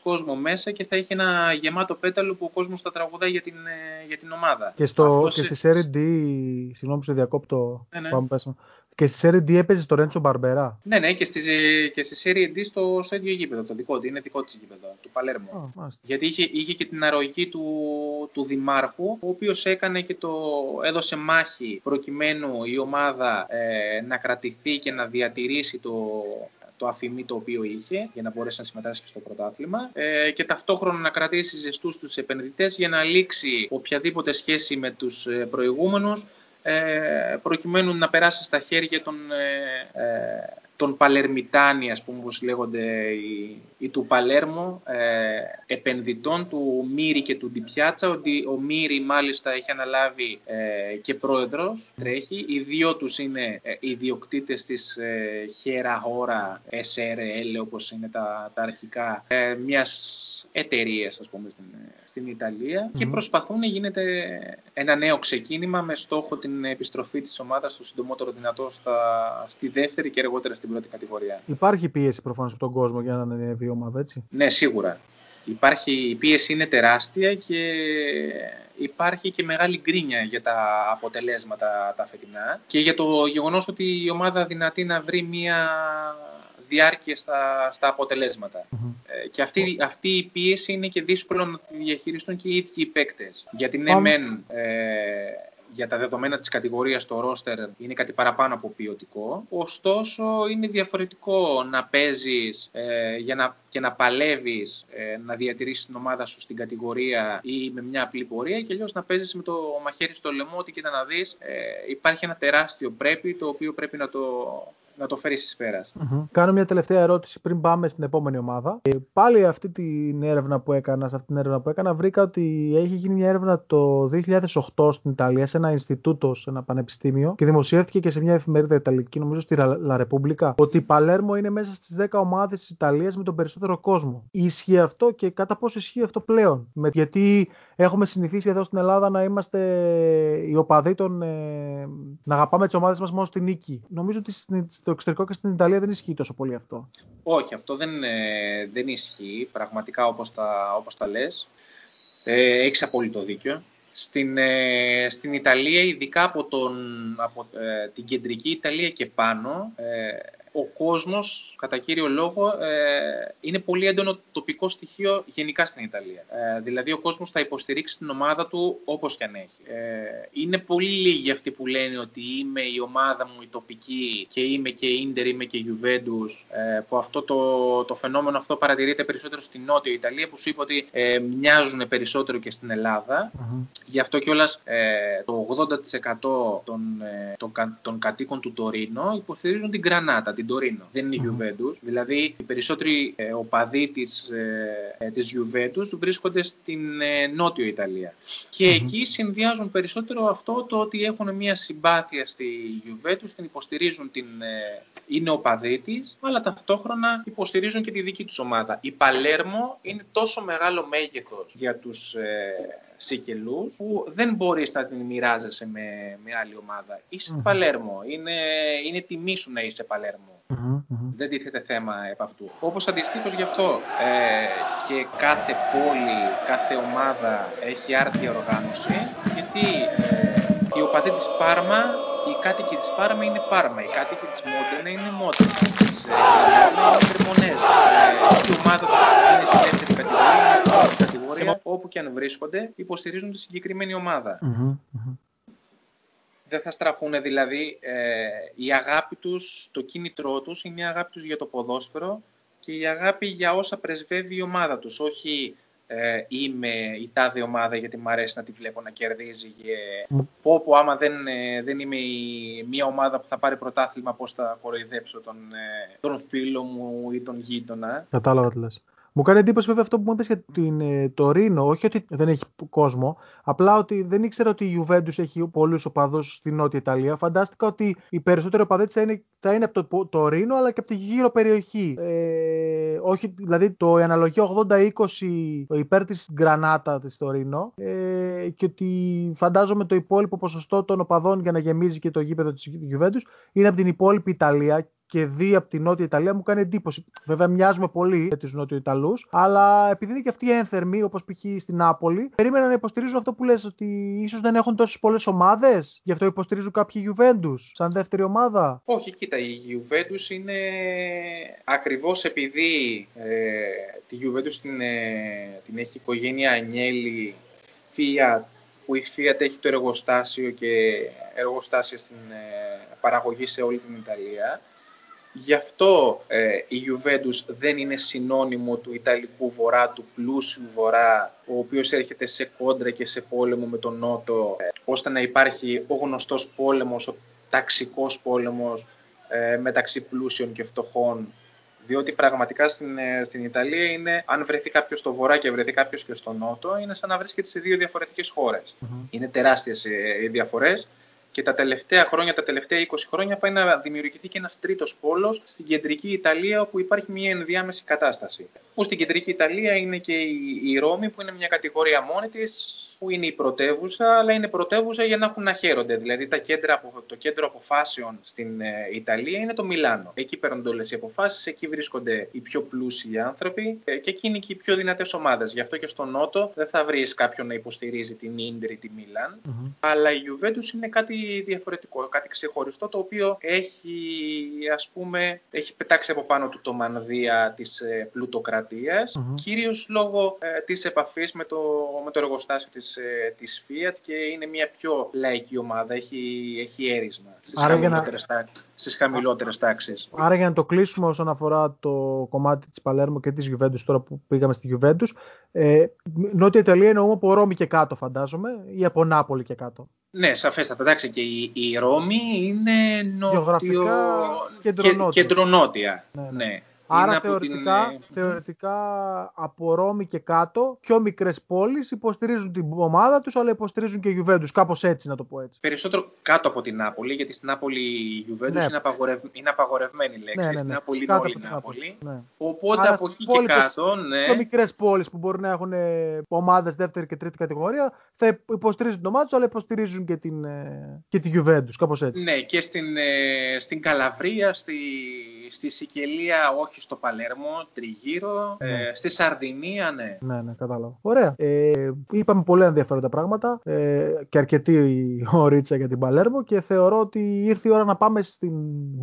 κόσμο μέσα και θα έχει ένα γεμάτο πέταλο που ο κόσμος θα τραγουδάει για την, ε, για την ομάδα. Και, στο, και στη Serie D, συγγνώμη που σε διακόπτω, ναι, ναι. πάμε πέσουμε. Και στη Serie D έπαιζε στο Ρέντσο Μπαρμπερά. Ναι, ναι, και στη, και στη Serie D στο, στο ίδιο γήπεδο, το δικό είναι δικό της γήπεδο, του Παλέρμο. Oh, Γιατί είχε, είχε και την αρρωγή του, του Δημάρχου, ο οποίος έκανε και το έδωσε μάχη προκειμένου η ομάδα ε, να κρατηθεί και να διατηρήσει το, το αφημί το οποίο είχε για να μπορέσει να συμμετάσχει στο πρωτάθλημα ε, και ταυτόχρονα να κρατήσει ζεστούς τους επενδυτές για να λήξει οποιαδήποτε σχέση με τους ε, προηγούμενους ε, προκειμένου να περάσει στα χέρια των, ε, ε, των Παλερμιτάνι, ας πούμε, όπως λέγονται οι, του Παλέρμο, επενδυτών του Μύρη και του Ντιπιάτσα, ότι ο Μύρη μάλιστα έχει αναλάβει και πρόεδρος, τρέχει. Οι δύο τους είναι ιδιοκτήτες της Χέρα Χώρα SRL, όπως είναι τα, τα αρχικά, μιας εταιρείας, ας πούμε, στην, στην Ιταλία και προσπαθούν να γίνεται ένα νέο ξεκίνημα με στόχο την επιστροφή της ομάδας στο συντομότερο δυνατό στα, στη δεύτερη και αργότερα στην πρώτη κατηγορία. Υπάρχει πίεση προφανώς από τον κόσμο για να ανέβει η ομάδα, έτσι; Ναι, σίγουρα. Υπάρχει, η πίεση είναι τεράστια και υπάρχει και μεγάλη γκρίνια για τα αποτελέσματα τα φετινά και για το γεγονός ότι η ομάδα δυνατή να βρει μια διάρκεια στα, στα αποτελέσματα. Ε, και αυτή, αυτή η πίεση είναι και δύσκολο να τη διαχειριστούν και οι ίδιοι οι παίκτες. Γιατί ναι, μεν, ε, για τα δεδομένα της κατηγορίας στο ρόστερ είναι κάτι παραπάνω από ποιοτικό. Ωστόσο, είναι διαφορετικό να παίζεις ε, για να, και να παλεύεις ε, να διατηρήσεις την ομάδα σου στην κατηγορία ή με μια απλή πορεία και αλλιώς να παίζεις με το μαχαίρι στο λαιμό ότι κοίτα να δεις ε, υπάρχει ένα τεράστιο πρέπει το οποίο πρέπει να το να το φέρεις εις πέρας. Κάνω μια τελευταία ερώτηση πριν πάμε στην επόμενη ομάδα. Ε, πάλι αυτή την έρευνα που έκανα, σε αυτή την έρευνα που έκανα, βρήκα ότι έχει γίνει μια έρευνα το 2008 στην Ιταλία, σε ένα Ινστιτούτο, σε ένα πανεπιστήμιο και δημοσιεύτηκε και σε μια εφημερίδα Ιταλική, νομίζω στη La Repubblica, ότι η Παλέρμο είναι μέσα στις 10 ομάδες της Ιταλίας με τον περισσότερο κόσμο. Ισχύει αυτό και κατά πόσο ισχύει αυτό πλέον; Με, γιατί έχουμε συνηθίσει εδώ στην Ελλάδα να είμαστε οι οπαδοί των. Ε, να αγαπάμε τις ομάδες μας μόνο στην νίκη. Νομίζω ότι στο εξωτερικό και στην Ιταλία δεν ισχύει τόσο πολύ αυτό. Όχι, αυτό δεν, ε, δεν ισχύει πραγματικά όπως τα, όπως τα λες. Ε, έχεις απόλυτο δίκιο. Στην, ε, στην Ιταλία, ειδικά από, τον, από ε, την κεντρική Ιταλία και πάνω, ε, ο κόσμος, κατά κύριο λόγο, ε, είναι πολύ έντονο τοπικό στοιχείο γενικά στην Ιταλία. Ε, δηλαδή, ο κόσμος θα υποστηρίξει την ομάδα του όπως και αν έχει. Ε, είναι πολύ λίγοι αυτοί που λένε ότι είμαι η ομάδα μου η τοπική και είμαι και Ίντερ, είμαι και Juventus, ε, που αυτό το, το φαινόμενο αυτό παρατηρείται περισσότερο στην Νότια Ιταλία, που σου είπα ότι ε, μοιάζουν περισσότερο και στην Ελλάδα. Γι' αυτό κιόλας ε, το 80% των, ε, των, των κατοίκων του Τωρίνο υποστηρίζουν την Γκρανάτα, την Τωρίνο. Δεν είναι η Juventus. Δηλαδή, οι περισσότεροι ε, οπαδοί της, ε, της Juventus βρίσκονται στην ε, Νότιο Ιταλία. Και εκεί συνδυάζουν περισσότερο αυτό το ότι έχουν μια συμπάθεια στη Juventus, την υποστηρίζουν, την, ε, είναι οπαδοί της, αλλά ταυτόχρονα υποστηρίζουν και τη δική τους ομάδα. Η Παλέρμο είναι τόσο μεγάλο μέγεθος για τους ε, Σικελούς που δεν μπορείς να την μοιράζεσαι με, με άλλη ομάδα. Είσαι mm-hmm. Παλέρμο, είναι, είναι τιμή σου να είσαι Παλέρμο. Δεν τίθεται θέμα επ' αυτού. Όπως αντιστοίχως γι' αυτό ε, και κάθε πόλη, κάθε ομάδα έχει άρτια οργάνωση γιατί ε, οι οπαδοί της Πάρμα, οι κάτοικοι της Πάρμα είναι Πάρμα, οι κάτοικοι της Μόντενα είναι Μόντενα, της ε, είναι η ομάδα είναι στη δεύτερη κατηγορία, είναι στην πρώτη κατηγορία, όπου και αν βρίσκονται, υποστηρίζουν τη συγκεκριμένη Δεν θα στραφούν δηλαδή ε, η αγάπη τους, το κίνητρό τους είναι η αγάπη τους για το ποδόσφαιρο και η αγάπη για όσα πρεσβεύει η ομάδα τους, όχι ε, είμαι η τάδε ομάδα γιατί μου αρέσει να τη βλέπω να κερδίζει και πω πω άμα δεν, ε, δεν είμαι η, μια ομάδα που θα πάρει πρωτάθλημα πώς θα κοροϊδέψω τον, ε, τον φίλο μου ή τον γείτονα. Κατάλαβα τι λες. Μου κάνει εντύπωση βέβαια αυτό που μου είπες για την ε, το Ρήνο, όχι ότι δεν έχει κόσμο, απλά ότι δεν ήξερα ότι η Juventus έχει πολλούς οπαδούς στη Νότια Ιταλία. Φαντάστηκα ότι οι περισσότεροι οπαδοί θα είναι, θα είναι από το, το Ρήνο αλλά και από τη γύρω περιοχή. Ε, όχι, δηλαδή το, η αναλογία 80-20 υπέρ της Γκρανάτα της το Ρήνο ε, και ότι φαντάζομαι το υπόλοιπο ποσοστό των οπαδών για να γεμίζει και το γήπεδο της Juventus είναι από την υπόλοιπη Ιταλία και δει από την Νότια Ιταλία μου κάνει εντύπωση. Βέβαια, μοιάζουμε πολύ με τους Νότιο Ιταλούς, αλλά επειδή είναι και αυτοί ένθερμοι, όπως π.χ. στην Νάπολη, περίμενα να υποστηρίζουν αυτό που λες, ότι ίσως δεν έχουν τόσες πολλές ομάδες, γι' αυτό υποστηρίζουν κάποιοι Juventus σαν δεύτερη ομάδα. Όχι, κοίτα, η Juventus είναι ακριβώς επειδή ε, τη Juventus την, ε, την έχει η οικογένεια Ανιέλη Fiat που η Fiat έχει το εργοστάσιο και εργοστάσια στην ε, παραγωγή σε όλη την Ιταλία. Γι' αυτό ε, η Juventus δεν είναι συνώνυμο του Ιταλικού Βορρά, του πλούσιου Βορρά, ο οποίος έρχεται σε κόντρα και σε πόλεμο με τον Νότο, ε, ώστε να υπάρχει ο γνωστός πόλεμος, ο ταξικός πόλεμος ε, μεταξύ πλούσιων και φτωχών. Διότι πραγματικά στην, ε, στην Ιταλία είναι, αν βρεθεί κάποιος στο βορρά και βρεθεί κάποιος και στο νότο, είναι σαν να βρίσκεται σε δύο διαφορετικές Είναι τεράστιες οι διαφορές και τα τελευταία χρόνια, τα τελευταία 20 χρόνια, πάει να δημιουργηθεί και ένας τρίτος πόλος στην κεντρική Ιταλία, όπου υπάρχει μια ενδιάμεση κατάσταση. Που στην κεντρική Ιταλία είναι και η Ρώμη, που είναι μια κατηγορία μόνη της, που είναι η πρωτεύουσα, αλλά είναι πρωτεύουσα για να έχουν να χαίρονται. Δηλαδή τα κέντρα, το κέντρο αποφάσεων στην ε, Ιταλία είναι το Μιλάνο. Εκεί παίρνονται όλες οι αποφάσεις, εκεί βρίσκονται οι πιο πλούσιοι άνθρωποι ε, και εκεί είναι και οι πιο δυνατές ομάδες. Γι' αυτό και στο Νότο δεν θα βρεις κάποιον να υποστηρίζει την Ίντερ ή τη Μίλαν, mm-hmm. αλλά η Juventus είναι κάτι διαφορετικό, κάτι ξεχωριστό το οποίο έχει, ας πούμε, έχει πετάξει από πάνω του το μανδύα της ε, πλουτοκρατίας, mm-hmm. κυρίως λόγω ε, της επαφής με το, με το εργοστάσιο της της, της Fiat και είναι μια πιο λαϊκή ομάδα, έχει, έχει έρισμα στις Άρα χαμηλότερες, να... στις χαμηλότερες τάξεις. Άρα για να το κλείσουμε όσον αφορά το κομμάτι της Παλέρμο και της Juventus τώρα που πήγαμε στη Juventus, ε, Νότια Ιταλία είναι από Ρώμη και κάτω φαντάζομαι ή από Νάπολη και κάτω. Ναι, σαφέστατα. Εντάξει, και η, η Ρώμη είναι νότιο... κεντρονότια. Ναι, ναι. ναι. Άρα θεωρητικά, την... θεωρητικά από Ρώμη και κάτω, πιο μικρές πόλεις υποστηρίζουν την ομάδα τους, αλλά υποστηρίζουν και Juventus. Κάπως έτσι να το πω έτσι. Περισσότερο κάτω από την Νάπολη, γιατί στην Νάπολη η Juventus ναι. είναι, απαγορευ... είναι απαγορευμένη λέξη. Ναι, ναι, ναι. Στην Νάπολη είναι όλη η Νάπολη. Ναι. Οπότε Άρα από εκεί και κάτω. Ναι. Πιο μικρές πόλεις που μπορεί να έχουν ε, ομάδες δεύτερη και τρίτη κατηγορία θα υποστηρίζουν την ομάδα του, αλλά υποστηρίζουν και την, ε, και τη Juventus. Κάπως έτσι. Ναι, και στην, ε, στην Καλαβρία, στη, στη Σικελία, όχι όχι στο Παλέρμο, τριγύρω, ναι. ε, στη Σαρδινία, ναι. Ναι, ναι, κατάλαβα. Ωραία. Ε, είπαμε πολλά ενδιαφέροντα πράγματα ε, και αρκετή ο Ρίτσα για την Παλέρμο και θεωρώ ότι ήρθε η ώρα να πάμε στην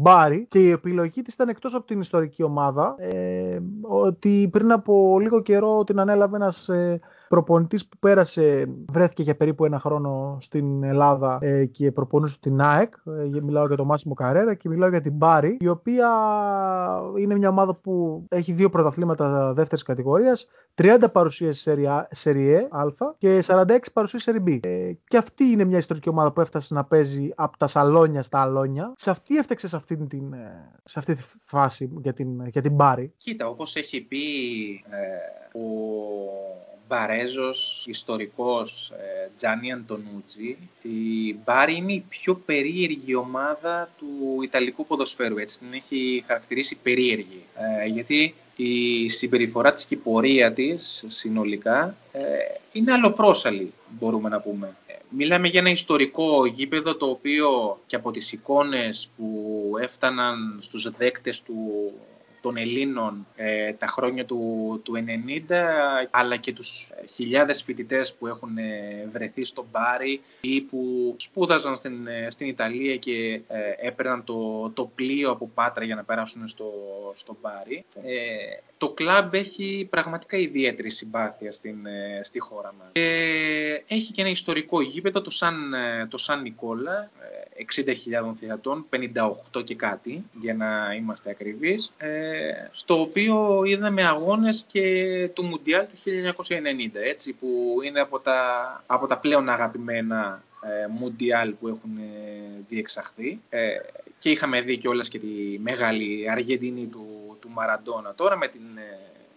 Μπάρι και η επιλογή της ήταν εκτός από την ιστορική ομάδα ε, ότι πριν από λίγο καιρό την ανέλαβε ένας ε, προπονητής που πέρασε, βρέθηκε για περίπου ένα χρόνο στην Ελλάδα ε, και προπονούσε την ΑΕΚ. Ε, μιλάω για τον Μάσιμο Καρέρα και μιλάω για την Μπάρι, η οποία είναι μια ομάδα που έχει δύο πρωταθλήματα δεύτερης κατηγορίας, 30 παρουσίες Serie Α και 46 παρουσίες Serie B. Ε, και αυτή είναι μια ιστορική ομάδα που έφτασε να παίζει από τα σαλόνια στα αλόνια. Σε αυτή έφταξε σε αυτή, την, ε, σε αυτή τη φάση για την, για την Μπάρι. Κοίτα, όπως έχει πει ε, ο Μπαρέζος, ιστορικός ε, Τζάνι Αντωνούτσι. Η Μπάρι είναι η πιο περίεργη ομάδα του Ιταλικού ποδοσφαίρου, έτσι την έχει χαρακτηρίσει περίεργη. Ε, γιατί η συμπεριφορά της και η πορεία της συνολικά ε, είναι αλλοπρόσαλη, μπορούμε να πούμε. Μιλάμε για ένα ιστορικό γήπεδο το οποίο και από τις εικόνες που έφταναν στους δέκτες του των Ελλήνων ε, τα χρόνια του, του 90 αλλά και τους χιλιάδες φοιτητές που έχουν ε, βρεθεί στο Μπάρι ή που σπούδαζαν στην, ε, στην Ιταλία και ε, έπαιρναν το, το πλοίο από Πάτρα για να περάσουν στο, στο Μπάρι. το κλαμπ έχει πραγματικά ιδιαίτερη συμπάθεια στην, στη χώρα μας. έχει και ένα ιστορικό γήπεδο, το Σαν, το Σαν Νικόλα, 60.000 θεατών, 58 και κάτι, για να είμαστε ακριβείς, ε, στο οποίο είδαμε αγώνες και του Μουντιάλ του 1990, έτσι, που είναι από τα, από τα πλέον αγαπημένα ε, Μουντιάλ που έχουν ε, διεξαχθεί. Ε, και είχαμε δει και όλας και τη μεγάλη Αργεντινή του, του Μαραντόνα. Τώρα με την,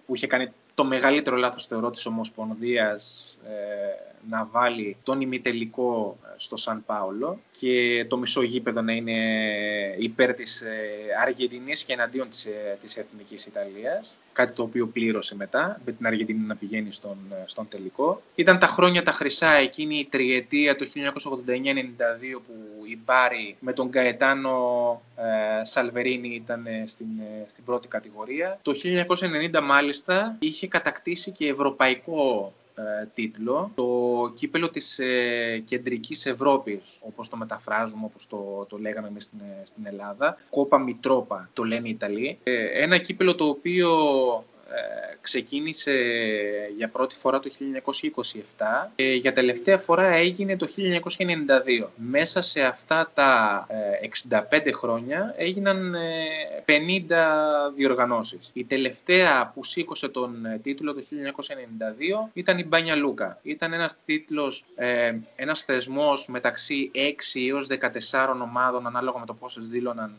που είχε κάνει το μεγαλύτερο λάθος θεωρώ της Ομοσπονδίας να βάλει τον ημιτελικό στο Σαν Πάολο και το μισό γήπεδο να είναι υπέρ της ε, Αργεντινής και εναντίον της, ε, της Εθνικής Ιταλίας. Κάτι το οποίο πλήρωσε μετά, με την Αργεντινή να πηγαίνει στον, ε, στον τελικό. Ήταν τα χρόνια τα χρυσά, εκείνη η τριετία το 1989-92 που η Μπάρι με τον Καετάνο ε, Σαλβερίνη ήταν στην, στην πρώτη κατηγορία. Το 1990 μάλιστα είχε κατακτήσει και ευρωπαϊκό ε, τίτλο, το κύπελο της ε, κεντρικής Ευρώπης, όπως το μεταφράζουμε, όπως το, το λέγαμε εμείς στην, ε, στην Ελλάδα. Κόπα Μητρόπα το λένε οι Ιταλοί. ένα κύπελο το οποίο ε, ξεκίνησε για πρώτη φορά το 1927 και για τελευταία φορά έγινε το 1992. Μέσα σε αυτά τα 65 ε, χρόνια έγιναν 50 ε, διοργανώσεις. Η τελευταία που σήκωσε τον τίτλο το 1992 ήταν η Μπάνια Λούκα. Ήταν ένας τίτλος, ένας θεσμός μεταξύ 6 έως 14 ομάδων ανάλογα με το πόσες δήλωναν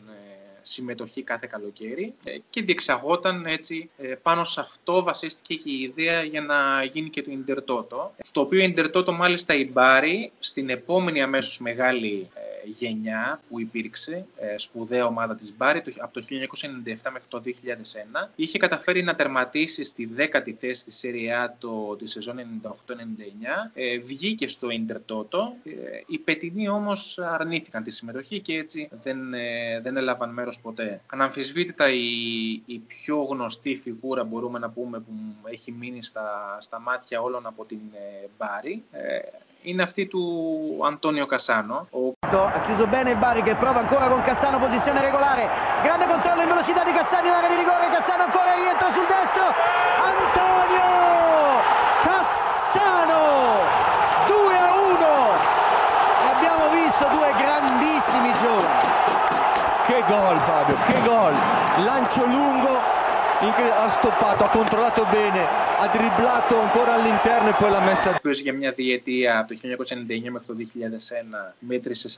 συμμετοχή κάθε καλοκαίρι ε, και διεξαγόταν έτσι ε, πάνω σε αυτό βασίστηκε και η ιδέα για να γίνει και το Ιντερτότο στο οποίο Ιντερτότο μάλιστα η Μπάρι στην επόμενη αμέσως μεγάλη ε, γενιά που υπήρξε, σπουδαία ομάδα της Μπάρι από το 1997 μέχρι το 2001 είχε καταφέρει να τερματίσει στη δέκατη θέση της Σεριά το, τη σεζόν 98-99 βγήκε στο Ιντερτότο οι πετινοί όμως αρνήθηκαν τη συμμετοχή και έτσι δεν, δεν έλαβαν μέρος ποτέ. Αναμφισβήτητα η, η πιο γνωστή φιγούρα μπορούμε να πούμε που έχει μείνει στα, στα μάτια όλων από την ε, in affitu Antonio Casano. Oh. Ha chiuso bene Bari che prova ancora con Cassano, posizione regolare, grande controllo in velocità di Cassano in area di rigore, Cassano ancora rientra sul destro, Antonio Cassano 2 a 1 abbiamo visto due grandissimi giorni. Che gol Fabio, che gol, lancio lungo ha stoppato, ha controllato bene, ha dribblato ancora all'interno e poi l'ha messa. Για μια διετία από το 1999 μέχρι το 2001 μέτρησε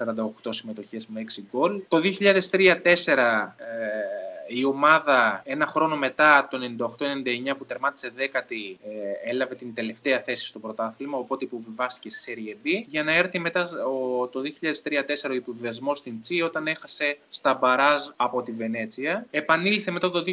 48 συμμετοχές με 6 γκολ. Το 2003-2004 η ομάδα ένα χρόνο μετά το 98-99 που τερμάτισε δέκατη ε, έλαβε την τελευταία θέση στο πρωτάθλημα οπότε υποβιβάστηκε στη Serie B για να έρθει μετά ο, το 2003-2004 ο υποβιβασμός στην Τσι όταν έχασε στα μπαράζ από τη Βενέτσια. Επανήλθε μετά το 2009-10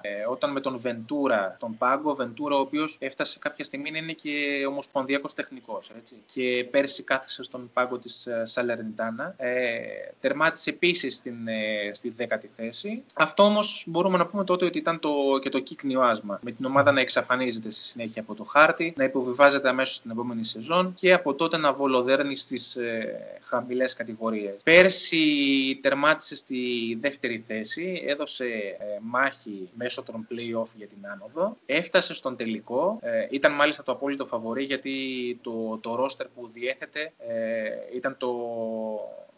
ε, όταν με τον Βεντούρα, τον Πάγκο, Βεντούρα ο οποίος έφτασε κάποια στιγμή να είναι και ομοσπονδιακός τεχνικός έτσι. και πέρσι κάθισε στον Πάγκο της ε, Σαλερνιτάνα. Ε, τερμάτισε επίσης στην, ε, στη δέκατη θέση. Αυτό όμως μπορούμε να πούμε τότε ότι ήταν το, και το κύκνιο άσμα. Με την ομάδα να εξαφανίζεται στη συνέχεια από το χάρτη, να υποβιβάζεται αμέσως στην επόμενη σεζόν και από τότε να βολοδέρνει στις ε, χαμηλές κατηγορίες. Πέρσι τερμάτισε στη δεύτερη θέση, έδωσε ε, μάχη μέσω των play-off για την άνοδο. Έφτασε στον τελικό. Ε, ήταν μάλιστα το απόλυτο φαβορή γιατί το, το ρόστερ που διέθετε ε, ήταν το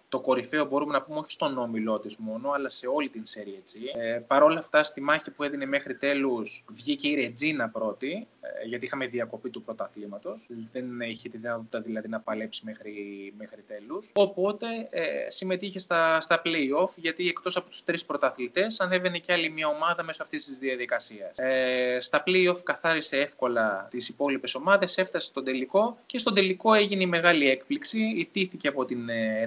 το κορυφαίο μπορούμε να πούμε όχι στον όμιλό της μόνο, αλλά σε όλη την σέρια έτσι. Ε, Παρ' όλα αυτά, στη μάχη που έδινε μέχρι τέλους, βγήκε η Ρετζίνα πρώτη, ε, γιατί είχαμε διακοπή του πρωταθλήματος. Δεν είχε τη δυνατότητα δηλαδή να παλέψει μέχρι, μέχρι τέλους. Οπότε ε, συμμετείχε στα, στα playoff, γιατί εκτός από τους τρεις πρωταθλητές, ανέβαινε και άλλη μια ομάδα μέσω αυτής της διαδικασίας. Ε, στα playoff καθάρισε εύκολα τις υπόλοιπες ομάδες, έφτασε στον τελικό και στον τελικό έγινε η μεγάλη έκπληξη. Ιτήθηκε από την ε,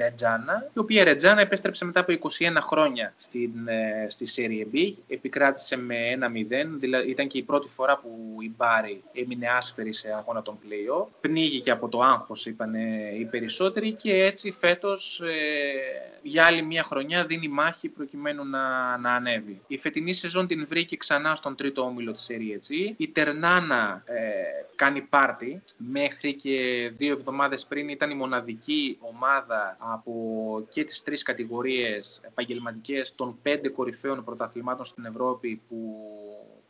Ρετζάνα η οποία Ρετζάνα επέστρεψε μετά από 21 χρόνια στην, ε, στη Serie B, επικράτησε με 1-0, δηλαδή ήταν και η πρώτη φορά που η Μπάρι έμεινε άσφαιρη σε αγώνα των play-off. Πνίγηκε από το άγχος, είπαν οι περισσότεροι και έτσι φέτος ε, για άλλη μια χρονιά δίνει μάχη προκειμένου να, να ανέβει. Η φετινή σεζόν την βρήκε ξανά στον τρίτο όμιλο της Serie G. Η Τερνάνα ε, κάνει πάρτι. Μέχρι και δύο εβδομάδες πριν ήταν η μοναδική ομάδα από και τις τρεις κατηγορίες επαγγελματικές των πέντε κορυφαίων πρωταθλημάτων στην Ευρώπη που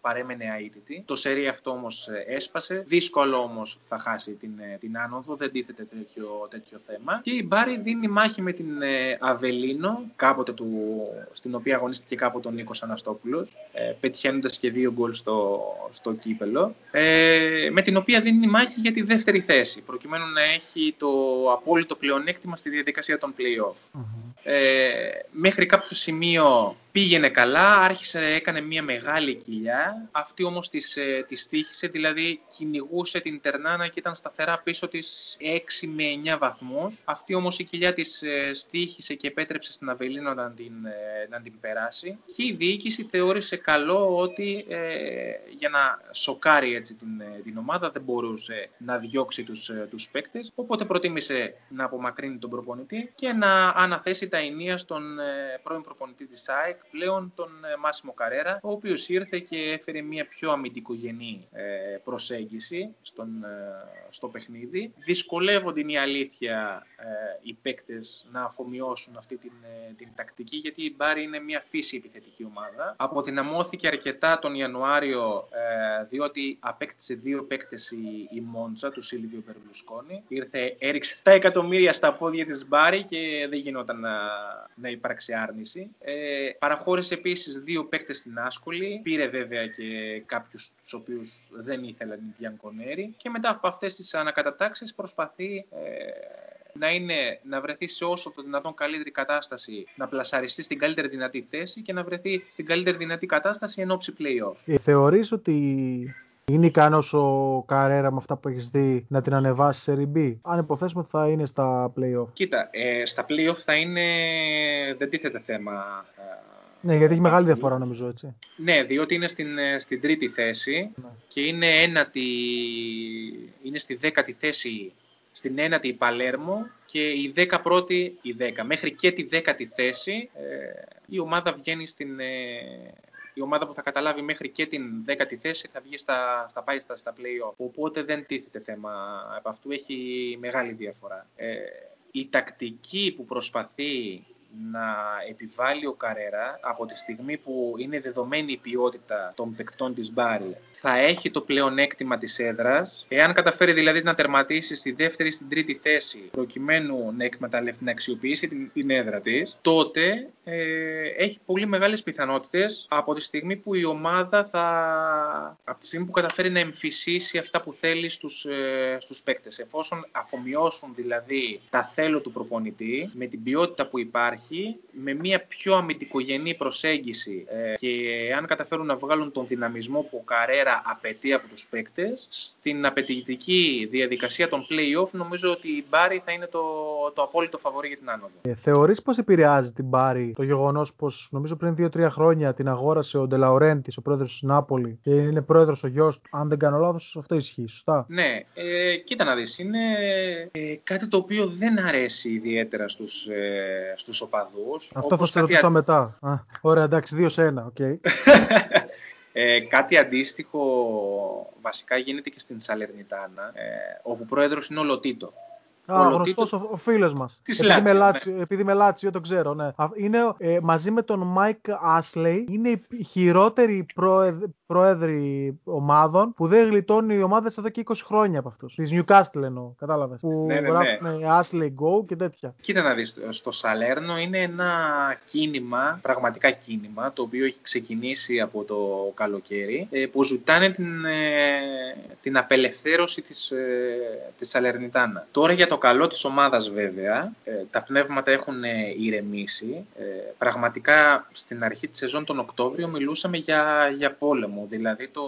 παρέμενε αίτητη. Το σερί αυτό όμως ε, έσπασε. Δύσκολο όμως θα χάσει την, ε, την άνοδο, δεν τίθεται τέτοιο, τέτοιο θέμα. Και η Μπάρι δίνει μάχη με την ε, Αβελίνο, κάποτε του, στην οποία αγωνίστηκε κάποτε ο Νίκος Αναστόπουλος, ε, πετυχαίνοντας και δύο γκολ στο, στο κύπελο. Ε, με την οποία δίνει μάχη για τη δεύτερη θέση, προκειμένου να έχει το απόλυτο πλεονέκτημα στη διαδικασία των playoff. Ε, μέχρι κάποιο σημείο πήγαινε καλά, άρχισε, έκανε μια μεγάλη κοιλιά. Αυτή όμως της, ε, της τύχησε, δηλαδή κυνηγούσε την Τερνάνα και ήταν σταθερά πίσω της 6 με 9 βαθμούς. Αυτή όμως η κοιλιά της ε, στήχησε και επέτρεψε στην Αβελίνο να την, ε, να την περάσει. Και η διοίκηση θεώρησε καλό ότι ε, για να σοκάρει έτσι την, την ομάδα δεν μπορούσε να διώξει τους, τους παίκτες. Οπότε προτίμησε να απομακρύνει τον προπονητή και να αναθέσει τα ενία στον πρώην προπονητή της ΑΕΚ πλέον τον ε, Μάσιμο Καρέρα, ο οποίος ήρθε και έφερε μια πιο αμυντικογενή ε, προσέγγιση στον, ε, στο παιχνίδι. Δυσκολεύονται η αλήθεια οι παίκτες να αφομοιώσουν αυτή την, την τακτική, γιατί η Μπάρη είναι μια φύση επιθετική ομάδα. Αποδυναμώθηκε αρκετά τον Ιανουάριο, διότι απέκτησε δύο παίκτες η, η Μόντζα, του Σίλβιο Περλουσκόνη. Ήρθε, έριξε τα εκατομμύρια στα πόδια της Μπάρη και δεν γινόταν να, να υπάρξει άρνηση. Ε, Προχώρησε επίσης δύο παίκτες στην άσκολη. Πήρε βέβαια και κάποιους τους οποίους δεν ήθελαν η Μπιανκονέρη. Και μετά από αυτές τις ανακατατάξεις προσπαθεί ε, να, είναι, να βρεθεί σε όσο το δυνατόν καλύτερη κατάσταση, να πλασαριστεί στην καλύτερη δυνατή θέση και να βρεθεί στην καλύτερη δυνατή κατάσταση εν ώψη playoff. Ε, θεωρείς ότι είναι ικανός ο Καρέρα με αυτά που έχεις δει να την ανεβάσεις σε RB. Αν υποθέσουμε ότι θα είναι στα playoff. Κοίτα, ε, στα playoff θα είναι. Δεν τίθεται θέμα ε, ναι, γιατί έχει μεγάλη διαφορά νομίζω έτσι. Ναι, διότι είναι στην, ε, στην τρίτη θέση ναι. και είναι, ένατη, είναι στη δέκατη θέση στην ένατη η Παλέρμο και η δέκα πρώτη, η δέκα, μέχρι και τη δέκατη θέση ε, η ομάδα βγαίνει στην... Ε, η ομάδα που θα καταλάβει μέχρι και την δέκατη θέση θα βγει στα, στα πάει στα, στα play-off. Οπότε δεν τίθεται θέμα από αυτού, έχει μεγάλη διαφορά. Ε, η τακτική που προσπαθεί να επιβάλλει ο Καρέρα από τη στιγμή που είναι δεδομένη η ποιότητα των παικτών της Μπάρι θα έχει το πλεονέκτημα της έδρας. Εάν καταφέρει δηλαδή να τερματίσει στη δεύτερη ή στην τρίτη θέση προκειμένου να εκμεταλλευτεί, να αξιοποιήσει την, την έδρα της τότε ε, έχει πολύ μεγάλες πιθανότητες από τη στιγμή που η ομάδα θα από τη στιγμή που καταφέρει να εμφυσίσει αυτά που θέλει στους, ε, στους παίκτες. Εφόσον αφομοιώσουν δηλαδή τα θέλω του προπονητή με την ποιότητα που υπάρχει με μια πιο αμυντικογενή προσέγγιση ε, και αν καταφέρουν να βγάλουν τον δυναμισμό που ο Καρέρα απαιτεί από τους παίκτες, στην απαιτητική διαδικασία των play-off νομίζω ότι η Μπάρι θα είναι το, το απόλυτο φαβορή για την άνοδο. Ε, θεωρείς πως επηρεάζει την Μπάρι το γεγονός πως νομίζω πριν 2-3 χρόνια την αγόρασε ο Ντελαουρέντης, ο πρόεδρος της Νάπολη και είναι πρόεδρος ο γιος του; Αν δεν κάνω λάθος αυτό ισχύει, σωστά; Ναι, ε, κοίτα να δεις, είναι ε, κάτι το οποίο δεν αρέσει ιδιαίτερα στους, ε, στους οπαδούς. Αυτό θα σε ρωτήσω μετά. Α, ωραία, εντάξει, δύο σε ένα, okay. *laughs* Ε, κάτι αντίστοιχο βασικά γίνεται και στην Σαλερνιτάνα, ε, όπου πρόεδρος είναι ο Λοτίτο. Α, γνωστός ο, ο φίλος μας. Της επειδή, με Λάτσιο, Λάτσιο, επειδή με Λάτσιο το ξέρω, ναι. Α, Είναι, ε, μαζί με τον Μάικ Άσλεϊ, είναι οι χειρότεροι πρόεδ, πρόεδροι ομάδων που δεν γλιτώνουν οι ομάδες εδώ και 20 χρόνια από αυτούς. Της Newcastle εννοώ, κατάλαβες. Που Ναι, ναι, ναι. γράφουν Ashley Go και τέτοια. Κοίτα να δεις, στο Σαλέρνο είναι ένα κίνημα, πραγματικά κίνημα, το οποίο έχει ξεκινήσει από το καλοκαίρι, ε, που ζητάνε την, ε, την απελευθέρωση της, ε, της Σαλερνιτάνα. Τώρα για το καλό της ομάδας βέβαια, ε, τα πνεύματα έχουν ε, ηρεμήσει. Ε, πραγματικά στην αρχή της σεζόν τον Οκτώβριο μιλούσαμε για, για πόλεμο, δηλαδή το,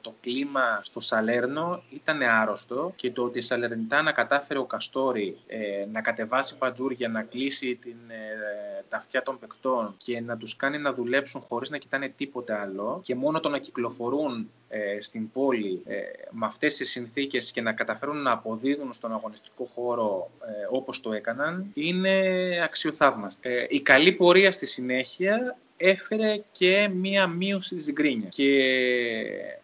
το κλίμα στο Σαλέρνο ήταν άρρωστο και το ότι η Σαλερνιτάνα κατάφερε ο Καστόρη ε, να κατεβάσει παντζούρια, να κλείσει την, ε, τα αυτιά των παικτών και να τους κάνει να δουλέψουν χωρίς να κοιτάνε τίποτε άλλο και μόνο το να κυκλοφορούν ε, στην πόλη ε, με αυτές τις συνθήκες και να καταφέρουν να αποδίδουν στον αγωνιστικό χώρο ε, όπως το έκαναν είναι αξιοθαύμαστο. Ε, η καλή πορεία στη συνέχεια έφερε και μία μείωση της γκρίνια. Και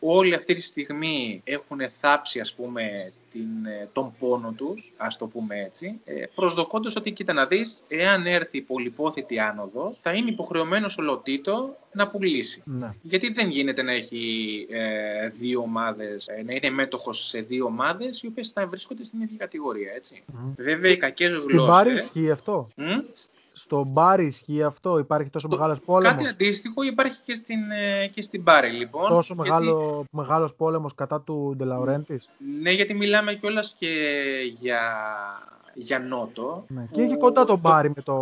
όλοι αυτή τη στιγμή έχουν θάψει ας πούμε την, ε, τον πόνο τους, ας το πούμε έτσι, ε, προσδοκώντας ότι κοίτα να δεις, εάν έρθει η πολυπόθητη άνοδος, θα είναι υποχρεωμένος ο Λοτίτο να πουλήσει. Ναι. Γιατί δεν γίνεται να έχει ε, δύο ομάδες, ε, να είναι μέτοχος σε δύο ομάδες, οι οποίες θα βρίσκονται στην ίδια κατηγορία, έτσι. Μμμ. Βέβαια οι κακές Στην γλώσσες... Μπάρι ισχύει αυτό. Μμ; Στο Μπάρι ισχύει αυτό. Υπάρχει τόσο Το- μεγάλος πόλεμος; Κάτι αντίστοιχο υπάρχει και στην, ε, και στην Μπάρη, λοιπόν. Τόσο γιατί- μεγάλο, μεγάλος πόλεμος κατά του Ντελαουρέντης. Ναι, γιατί μιλάμε κιόλας και για, για Νότο. Ναι. που Και έχει κοντά τον Μπάρι με, το,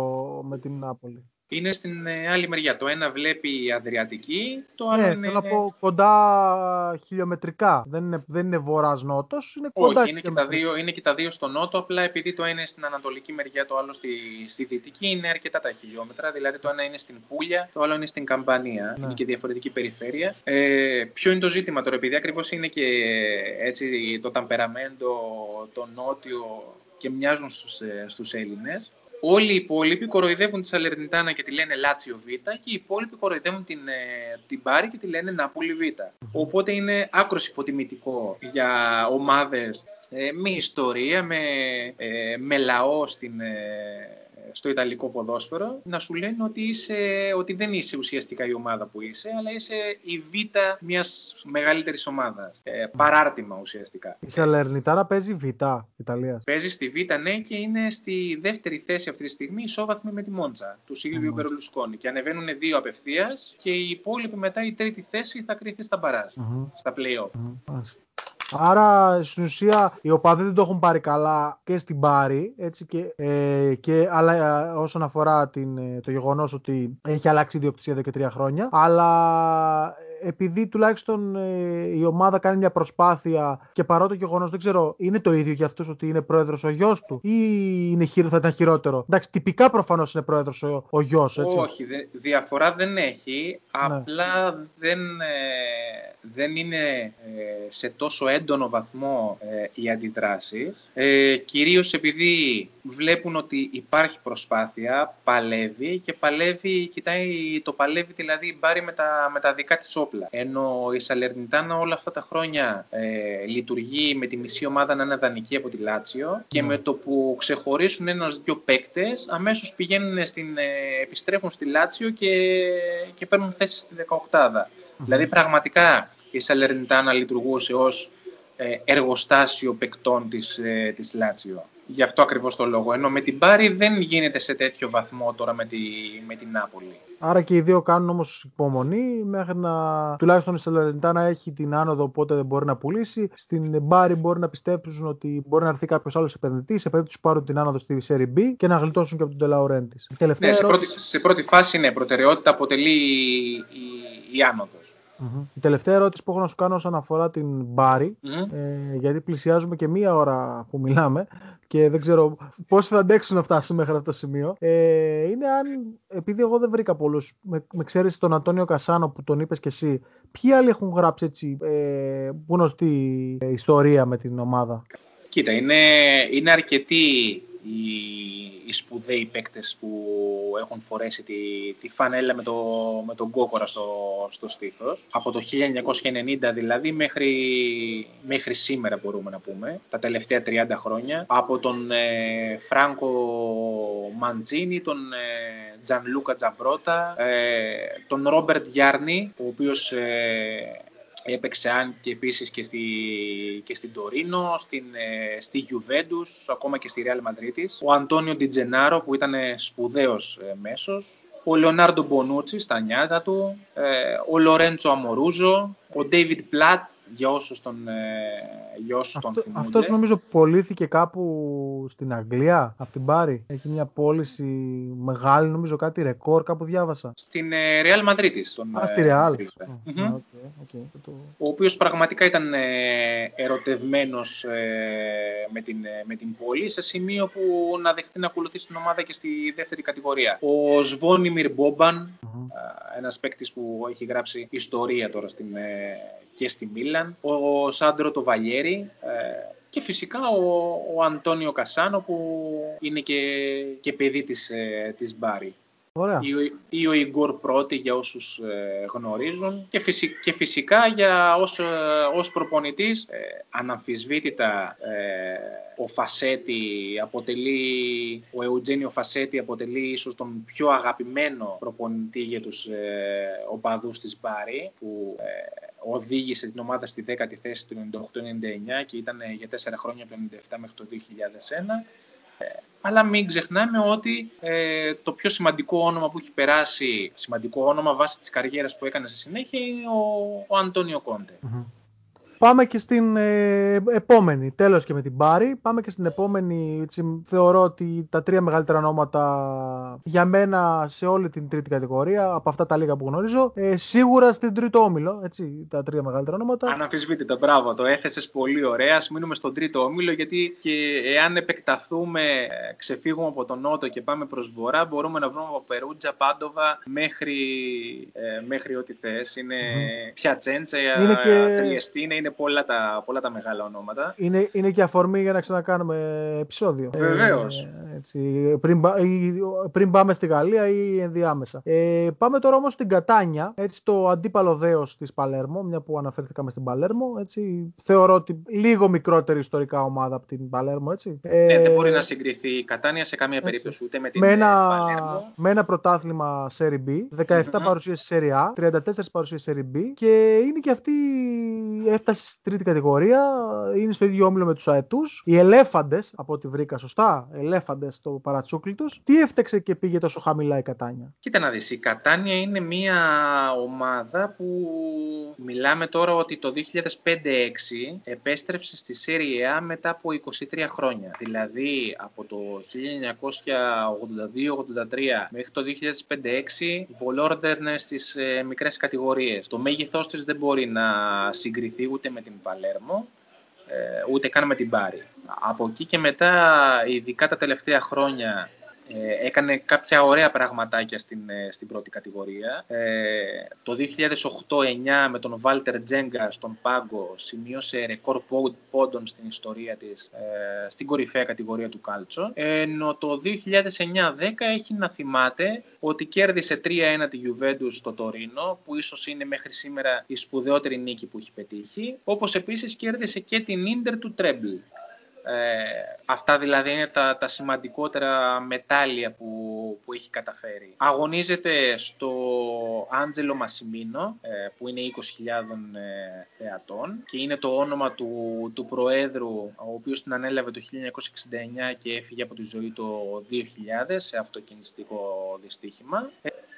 με την Νάπολη. Είναι στην ε, άλλη μεριά. Το ένα βλέπει η Αδριατική, το άλλο Ναι, είναι... θέλω να πω κοντά χιλιομετρικά. Δεν είναι, δεν είναι βορράς-νότος, είναι κοντά Όχι, είναι και, τα χιλιομετρικά. δύο, είναι και τα δύο στο νότο, απλά επειδή το ένα είναι στην ανατολική μεριά, το άλλο στη, στη δυτική, είναι αρκετά τα χιλιόμετρα. Δηλαδή το ένα είναι στην Πούλια, το άλλο είναι στην Καμπανία. Ναι. Είναι και διαφορετική περιφέρεια. Ε, ποιο είναι το ζήτημα τώρα, επειδή ακριβώς είναι και έτσι το ταμπεραμέντο, το νότιο και μοιάζουν στους, ε, στους Έλληνες. Όλοι οι υπόλοιποι κοροϊδεύουν τη Σαλερνιτάνα και τη λένε Λάτσιο Β και οι υπόλοιποι κοροϊδεύουν την, ε, την Πάρη και τη λένε Νάπολη Β. Οπότε είναι άκρος υποτιμητικό για ομάδες ε, με ιστορία, με, ε, με λαό στην, ε, στο Ιταλικό ποδόσφαιρο να σου λένε ότι, είσαι, ότι δεν είσαι ουσιαστικά η ομάδα που είσαι, αλλά είσαι η Β μιας μεγαλύτερης ομάδας. Ε, παράρτημα ουσιαστικά. Η Σαλερνιτάρα παίζει Β Ιταλίας. Παίζει στη Β, ναι, και είναι στη δεύτερη θέση αυτή τη στιγμή, ισόβαθμη με τη Μόντζα του Σίλβιου Μάλιστα. Μπερλουσκόνη. Και ανεβαίνουν δύο απευθείας και οι υπόλοιποι μετά η τρίτη θέση θα κρυθεί στα μπαράζ, Μμμ. στα play-off. Μμμ, μάλιστα. Άρα στην ουσία οι οπαδοί δεν το έχουν πάρει καλά και στην Πάρη, έτσι και, ε, και αλλά ε, όσον αφορά την, ε, το γεγονός ότι έχει αλλάξει η ιδιοκτησία εδώ και τρία χρόνια, αλλά επειδή τουλάχιστον ε, η ομάδα κάνει μια προσπάθεια και παρά το γεγονός δεν ξέρω, είναι το ίδιο για αυτούς ότι είναι πρόεδρος ο γιος του ή είναι, χειρο- θα ήταν χειρότερο; Εντάξει, τυπικά προφανώς είναι πρόεδρος ο, ο γιος, έτσι. Όχι, δε- διαφορά δεν έχει, απλά δεν, ε, δεν είναι ε, σε τόσο έντονο βαθμό ε, οι αντιδράσεις. Ε, κυρίως επειδή βλέπουν ότι υπάρχει προσπάθεια, παλεύει και παλεύει, κοιτάει το παλεύει δηλαδή μπάρει με τα, με τα δικά της όπλα. Ενώ η Σαλερνιτάνα όλα αυτά τα χρόνια ε, λειτουργεί με τη μισή ομάδα να είναι δανεική από τη Λάτσιο και Ναι. με το που ξεχωρίσουν ένας-δυο παίκτες αμέσως πηγαίνουν στην, ε, επιστρέφουν στη Λάτσιο και, και παίρνουν θέση στη 18 Δηλαδή πραγματικά η Σαλερνιτάνα λειτουργούσε ως ε, εργοστάσιο παικτών της, ε, της Λάτσιο. Γι' αυτό ακριβώς το λόγο. Ενώ με την Πάρη δεν γίνεται σε τέτοιο βαθμό τώρα με, τη, με την Νάπολη. Άρα και οι δύο κάνουν όμως υπομονή μέχρι να τουλάχιστον η Σαλερνιτάνα έχει την άνοδο οπότε δεν μπορεί να πουλήσει. Στην Μπάρι μπορεί να πιστέψουν ότι μπορεί να έρθει κάποιος άλλος επενδυτής σε περίπτωση που πάρουν την άνοδο στη Serie B και να γλιτώσουν και από τον Τελαουρέντη. Ναι, σε, πρώτη, σε πρώτη φάση ναι, προτεραιότητα αποτελεί η, η, η άνοδος. Mm-hmm. Η τελευταία ερώτηση που έχω να σου κάνω όσον αφορά την Μπάρι, Mm. ε, γιατί πλησιάζουμε και μία ώρα που μιλάμε και δεν ξέρω πώς θα αντέξουν να φτάσουν μέχρι αυτό το σημείο, ε, είναι αν, επειδή εγώ δεν βρήκα πολλούς, με, με ξέρεις τον Αντώνιο Κασάνο που τον είπες και εσύ, ποιοι άλλοι έχουν γράψει έτσι ε, γνωστή ε, ιστορία με την ομάδα; Κοίτα, είναι, είναι αρκετοί οι, οι σπουδαίοι παίκτες που έχουν φορέσει τη, τη φανέλα με, το, με τον κόκορα στο, στο στήθος. Από το 1990 δηλαδή μέχρι, μέχρι σήμερα μπορούμε να πούμε, τα τελευταία 30 χρόνια. Από τον ε, Φράνκο Μαντζίνη, τον ε, Τζαν Λούκα Τζαμπρότα, ε, τον Ρόμπερτ Γιάρνη, ο οποίος ε, έπαιξε αν και επίσης και, στη, και στην Τωρίνο, στην, ε, στη Juventus, ακόμα και στη Real Madrid. Ο Αντώνιο Ντιτζενάρο που ήταν σπουδαίος ε, μέσος, ο Λεωνάρντο Μπονούτσι στα νιάτα του, ε, ο Λορέντσο Αμορούζο, ο Ντέιβιντ Πλάτ για όσους τον, ε, για όσους Αυτό, τον θυμούνται. Αυτός νομίζω πωλήθηκε κάπου στην Αγγλία, από την Πάρη. Έχει μια πώληση μεγάλη, νομίζω κάτι ρεκόρ, κάπου διάβασα. Στην ε, Real Madrid Τον, Α, στη Real. Mm-hmm. Okay, okay. Ο οποίος πραγματικά ήταν ε, ερωτευμένος ε, με, την, με την πόλη, σε σημείο που να δεχτεί να ακολουθεί την ομάδα και στη δεύτερη κατηγορία. Ο Σβόνιμιρ Μπόμπαν, mm-hmm. ένας παίκτης που έχει γράψει ιστορία τώρα στην, και στη Μίλαν, ο Σάντρο το Βαλιέρη ε, και φυσικά ο, ο Αντώνιο Κασάνο που είναι και, και παιδί της, ε, της Μπάρη. Ωραία. Ή, ο Ιγκόρ πρώτη για όσους ε, γνωρίζουν και, και φυσικά για ως, ε, ως προπονητής ε, αναμφισβήτητα ο Φασέτη αποτελεί, ο Εουτζένιο Φασέτη αποτελεί ίσως τον πιο αγαπημένο προπονητή για τους οπαδούς της Μπάρη που οδήγησε την ομάδα στη 10η θέση του 98-99 και ήταν για τέσσερα χρόνια από το 97 μέχρι το 2001 αλλά μην ξεχνάμε ότι ε, το πιο σημαντικό όνομα που έχει περάσει, σημαντικό όνομα βάσει της καριέρας που έκανε στη συνέχεια είναι ο, ο Αντώνιο Πάμε και στην ε, επόμενη, τέλος και με την Πάρη. Πάμε και στην επόμενη, έτσι, θεωρώ ότι τα τρία μεγαλύτερα ονόματα για μένα σε όλη την τρίτη κατηγορία, από αυτά τα λίγα που γνωρίζω, ε, σίγουρα στην τρίτο όμιλο, έτσι, τα τρία μεγαλύτερα ονόματα. Αναμφισβήτητα, μπράβο, το έθεσες πολύ ωραία, ας μείνουμε στον τρίτο όμιλο, γιατί και εάν επεκταθούμε, ξεφύγουμε από τον Νότο και πάμε προς Βορρά, μπορούμε να βρούμε από Περούτζα, Πάντοβα, μέχρι, ε, μέχρι ό,τι θες. Είναι mm-hmm. πια Τσέντσα, είναι και... είναι είναι πολλά τα, πολλά τα μεγάλα ονόματα. Είναι, είναι και αφορμή για να ξανακάνουμε επεισόδιο. Βεβαίως. Ε, πριν, πριν πάμε στη Γαλλία ή ενδιάμεσα. Ε, πάμε τώρα όμως στην Κατάνια, έτσι, το αντίπαλο δέος της Παλέρμο, μια που αναφέρθηκαμε στην Παλέρμο. Έτσι, θεωρώ ότι λίγο μικρότερη ιστορικά ομάδα από την Παλέρμο. Έτσι. Ναι, ε, δεν μπορεί να συγκριθεί η Κατάνια σε καμία έτσι. περίπτωση ούτε με την με ένα, Παλέρμο. Με ένα πρωτάθλημα Serie B, 17 mm-hmm. παρουσίες Serie A, 34 παρουσίες Serie B και είναι και αυτή έφτασε στη τρίτη κατηγορία, είναι στο ίδιο όμιλο με τους αετούς. Οι ελέφαντες, από ό,τι βρήκα σωστά, ελέφαντες στο παρατσούκλι τους, τι έφταξε και πήγε τόσο χαμηλά η Κατάνια; Κοίτα να δεις, η Κατάνια είναι μια ομάδα που μιλάμε τώρα ότι το 2005-2006 επέστρεψε στη Serie A μετά από 23 χρόνια. Δηλαδή από το 1982-83 μέχρι το 2005-2006 βολόρδερνε στις ε, μικρές κατηγορίες. Το μέγεθός της δεν μπορεί να συγκριθεί ούτε με την Παλέρμο, ε, ούτε καν με την Πάρη. Από εκεί και μετά, ειδικά τα τελευταία χρόνια, ε, έκανε κάποια ωραία πραγματάκια στην, ε, στην πρώτη κατηγορία. Ε, το 2008-9 με τον Βάλτερ Τζέγκα στον Πάγκο σημείωσε ρεκόρ πόντων στην ιστορία της ε, στην κορυφαία κατηγορία του Κάλτσο. Ενώ το 2009-10 έχει να θυμάται ότι κέρδισε 3-1 τη Juventus στο Τωρίνο, που ίσως είναι μέχρι σήμερα η σπουδαιότερη νίκη που έχει πετύχει, όπως επίσης κέρδισε και την Ίντερ του Τρέμπλ. Ε, αυτά δηλαδή είναι τα, τα σημαντικότερα μετάλλια που, που έχει καταφέρει. Αγωνίζεται στο Άντζελο Μασιμίνο, ε, που είναι 20.000 ε, θεατών και είναι το όνομα του, του Προέδρου, ο οποίος την ανέλαβε το 1969 και έφυγε από τη ζωή το 2000 σε αυτοκινηστικό δυστύχημα.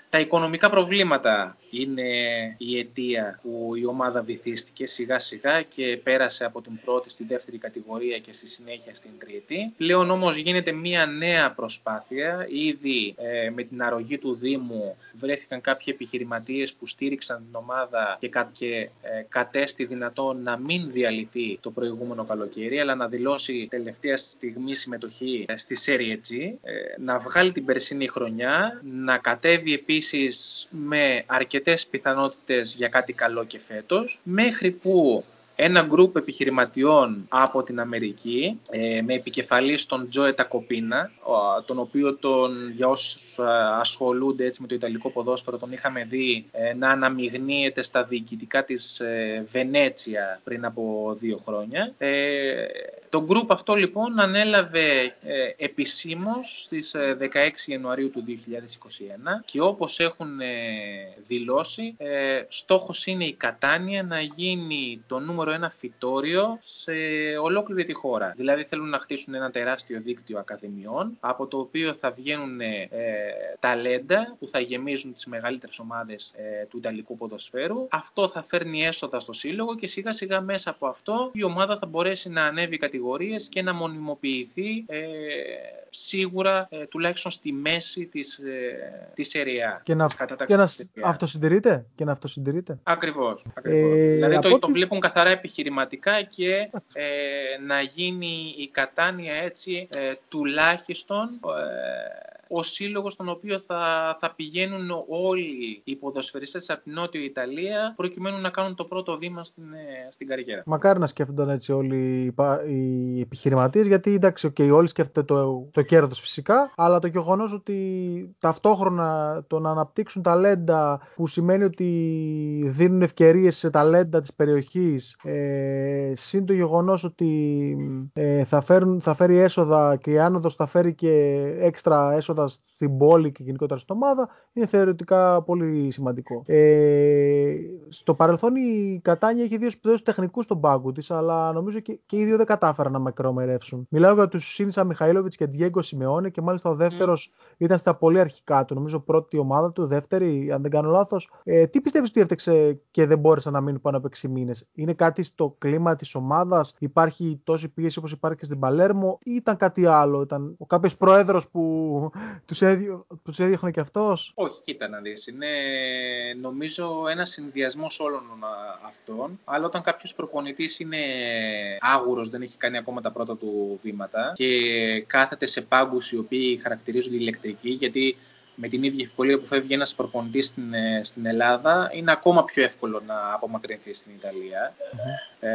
Ε, τα οικονομικά προβλήματα είναι η αιτία που η ομάδα βυθίστηκε σιγά σιγά και πέρασε από την πρώτη στη δεύτερη κατηγορία και στη συνέχεια στην τρίτη. Πλέον όμως γίνεται μια νέα προσπάθεια. Ήδη ε, με την αρρωγή του Δήμου βρέθηκαν κάποιοι επιχειρηματίες που στήριξαν την ομάδα και, κα, και ε, κατέστη δυνατόν να μην διαλυθεί το προηγούμενο καλοκαίρι αλλά να δηλώσει τελευταία στιγμή συμμετοχή ε, στη Serie G, ε, να βγάλει την περσίνη χρονιά, να κατέβει επίσης με αρκετές πιθανότητες για κάτι καλό και φέτος, μέχρι που ένα γκρουπ επιχειρηματιών από την Αμερική ε, με επικεφαλής τον Τζόε Τακοπίνα, τον οποίο τον, για όσους ασχολούνται έτσι με το Ιταλικό ποδόσφαιρο τον είχαμε δει ε, να αναμειγνύεται στα διοικητικά της ε, Βενέτσια πριν από δύο χρόνια. Το γκρουπ αυτό λοιπόν ανέλαβε επισήμως στις 16 Ιανουαρίου του 2021 και όπως έχουν δηλώσει στόχος είναι η Κατάνια να γίνει το νούμερο ένα φυτόριο σε ολόκληρη τη χώρα. Δηλαδή θέλουν να χτίσουν ένα τεράστιο δίκτυο ακαδημιών από το οποίο θα βγαίνουν ε, ταλέντα που θα γεμίζουν τις μεγαλύτερες ομάδες ε, του Ιταλικού ποδοσφαίρου. Αυτό θα φέρνει έσοδα στο σύλλογο και σιγά σιγά μέσα από αυτό η ομάδα θα μπορέσει να ανέβει κατηγορίες και να μονιμοποιηθεί ε, σίγουρα ε, τουλάχιστον στη μέση της, ε, της ΕΡΙΑ. Και να, και να αυτοσυντηρείται; Και να αυτοσυντηρείται; Ακριβώς. ακριβώς. Ε, δηλαδή το, το βλέπουν καθαρά επιχειρηματικά και ε, να γίνει η κατάνοια έτσι ε, τουλάχιστον ο σύλλογος στον οποίο θα, θα πηγαίνουν όλοι οι ποδοσφαιριστές από την Νότιο Ιταλία προκειμένου να κάνουν το πρώτο βήμα στην, ε, στην καριέρα. Μακάρι να σκέφτονταν έτσι όλοι οι επιχειρηματίες, γιατί εντάξει, okay, όλοι σκέφτονται το, το κέρδος φυσικά, αλλά το γεγονός ότι ταυτόχρονα το να αναπτύξουν ταλέντα που σημαίνει ότι δίνουν ευκαιρίες σε ταλέντα της περιοχής, ε, συν το γεγονός ότι ε, θα, φέρουν, θα φέρει έσοδα και η άνοδος θα φέρει και έξτρα έσοδα στην πόλη και γενικότερα στην ομάδα είναι θεωρητικά πολύ σημαντικό. Ε, στο παρελθόν η Κατάνια έχει δύο σπουδαίους τεχνικούς στον πάγκο της, αλλά νομίζω και, και οι δύο δεν κατάφεραν να μακρομερεύσουν. Μιλάω για τους Σίνσα Μιχαήλοβιτς και Διέγκο Σιμεώνε και μάλιστα ο δεύτερος mm. ήταν στα πολύ αρχικά του. Νομίζω πρώτη ομάδα του, δεύτερη, αν δεν κάνω λάθος. Ε, τι πιστεύεις ότι έφταξε και δεν μπόρεσαν να μείνουν πάνω από 6 μήνες, Είναι κάτι στο κλίμα της ομάδας, υπάρχει τόση πίεση όπως υπάρχει και στην Παλέρμο, ή ήταν κάτι άλλο, ήταν ο κάποιος πρόεδρος που τους, έδι... τους έδιωχνε και αυτός; Όχι, κοίτα να δεις. Είναι νομίζω ένα συνδυασμό όλων αυτών. Αλλά όταν κάποιος προπονητής είναι άγουρος, δεν έχει κάνει ακόμα τα πρώτα του βήματα και κάθεται σε πάγκους οι οποίοι χαρακτηρίζονται ηλεκτρικοί, γιατί με την ίδια ευκολία που φεύγει ένας προπονητής στην, ε, στην Ελλάδα, είναι ακόμα πιο εύκολο να απομακρυνθεί στην ιταλια Ε,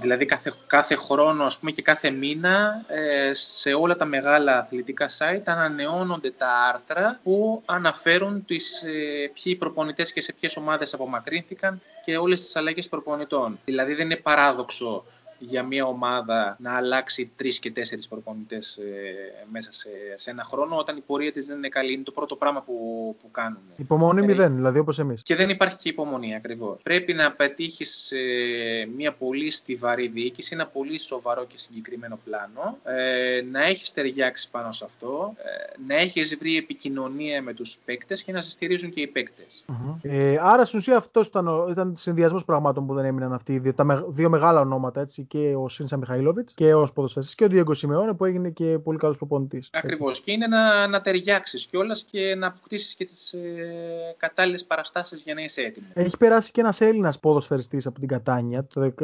δηλαδή κάθε, κάθε χρόνο ας πούμε, και κάθε μήνα ε, σε όλα τα μεγάλα αθλητικά site ανανεώνονται τα άρθρα που αναφέρουν τις, ε, ποιοι προπονητές και σε ποιες ομάδες απομακρύνθηκαν και όλες τις αλλαγές προπονητών. Δηλαδή δεν είναι παράδοξο για μια ομάδα να αλλάξει τρεις και τέσσερις προπονητές ε, μέσα σε, σε, ένα χρόνο, όταν η πορεία της δεν είναι καλή. Είναι το πρώτο πράγμα που, που κάνουν. Υπομονή ε, μηδέν, δηλαδή όπως εμείς. Και δεν υπάρχει και υπομονή ακριβώς. Πρέπει να πετύχεις ε, μια πολύ στιβαρή διοίκηση, ένα πολύ σοβαρό και συγκεκριμένο πλάνο, ε, να έχεις ταιριάξει πάνω σε αυτό, ε, να έχεις βρει επικοινωνία με τους παίκτες και να σε στηρίζουν και οι παίκτες. Mm-hmm. Ε, άρα στην ουσία αυτός ήταν, ήταν συνδυασμός πραγμάτων που δεν έμειναν αυτοί οι δύο, τα δύο μεγάλα ονόματα έτσι, και ο Σίνσα Μιχαηλόβιτ και ως ποδοσφαιριστής και ο Διέγκο Σιμεώνε που έγινε και πολύ καλός προπονητής. Ακριβώς. Και είναι να, να ταιριάξεις κιόλας και να αποκτήσεις και τις ε, κατάλληλες παραστάσεις για να είσαι έτοιμος. Έχει περάσει και ένας Έλληνας ποδοσφαιριστής από την Κατάνια το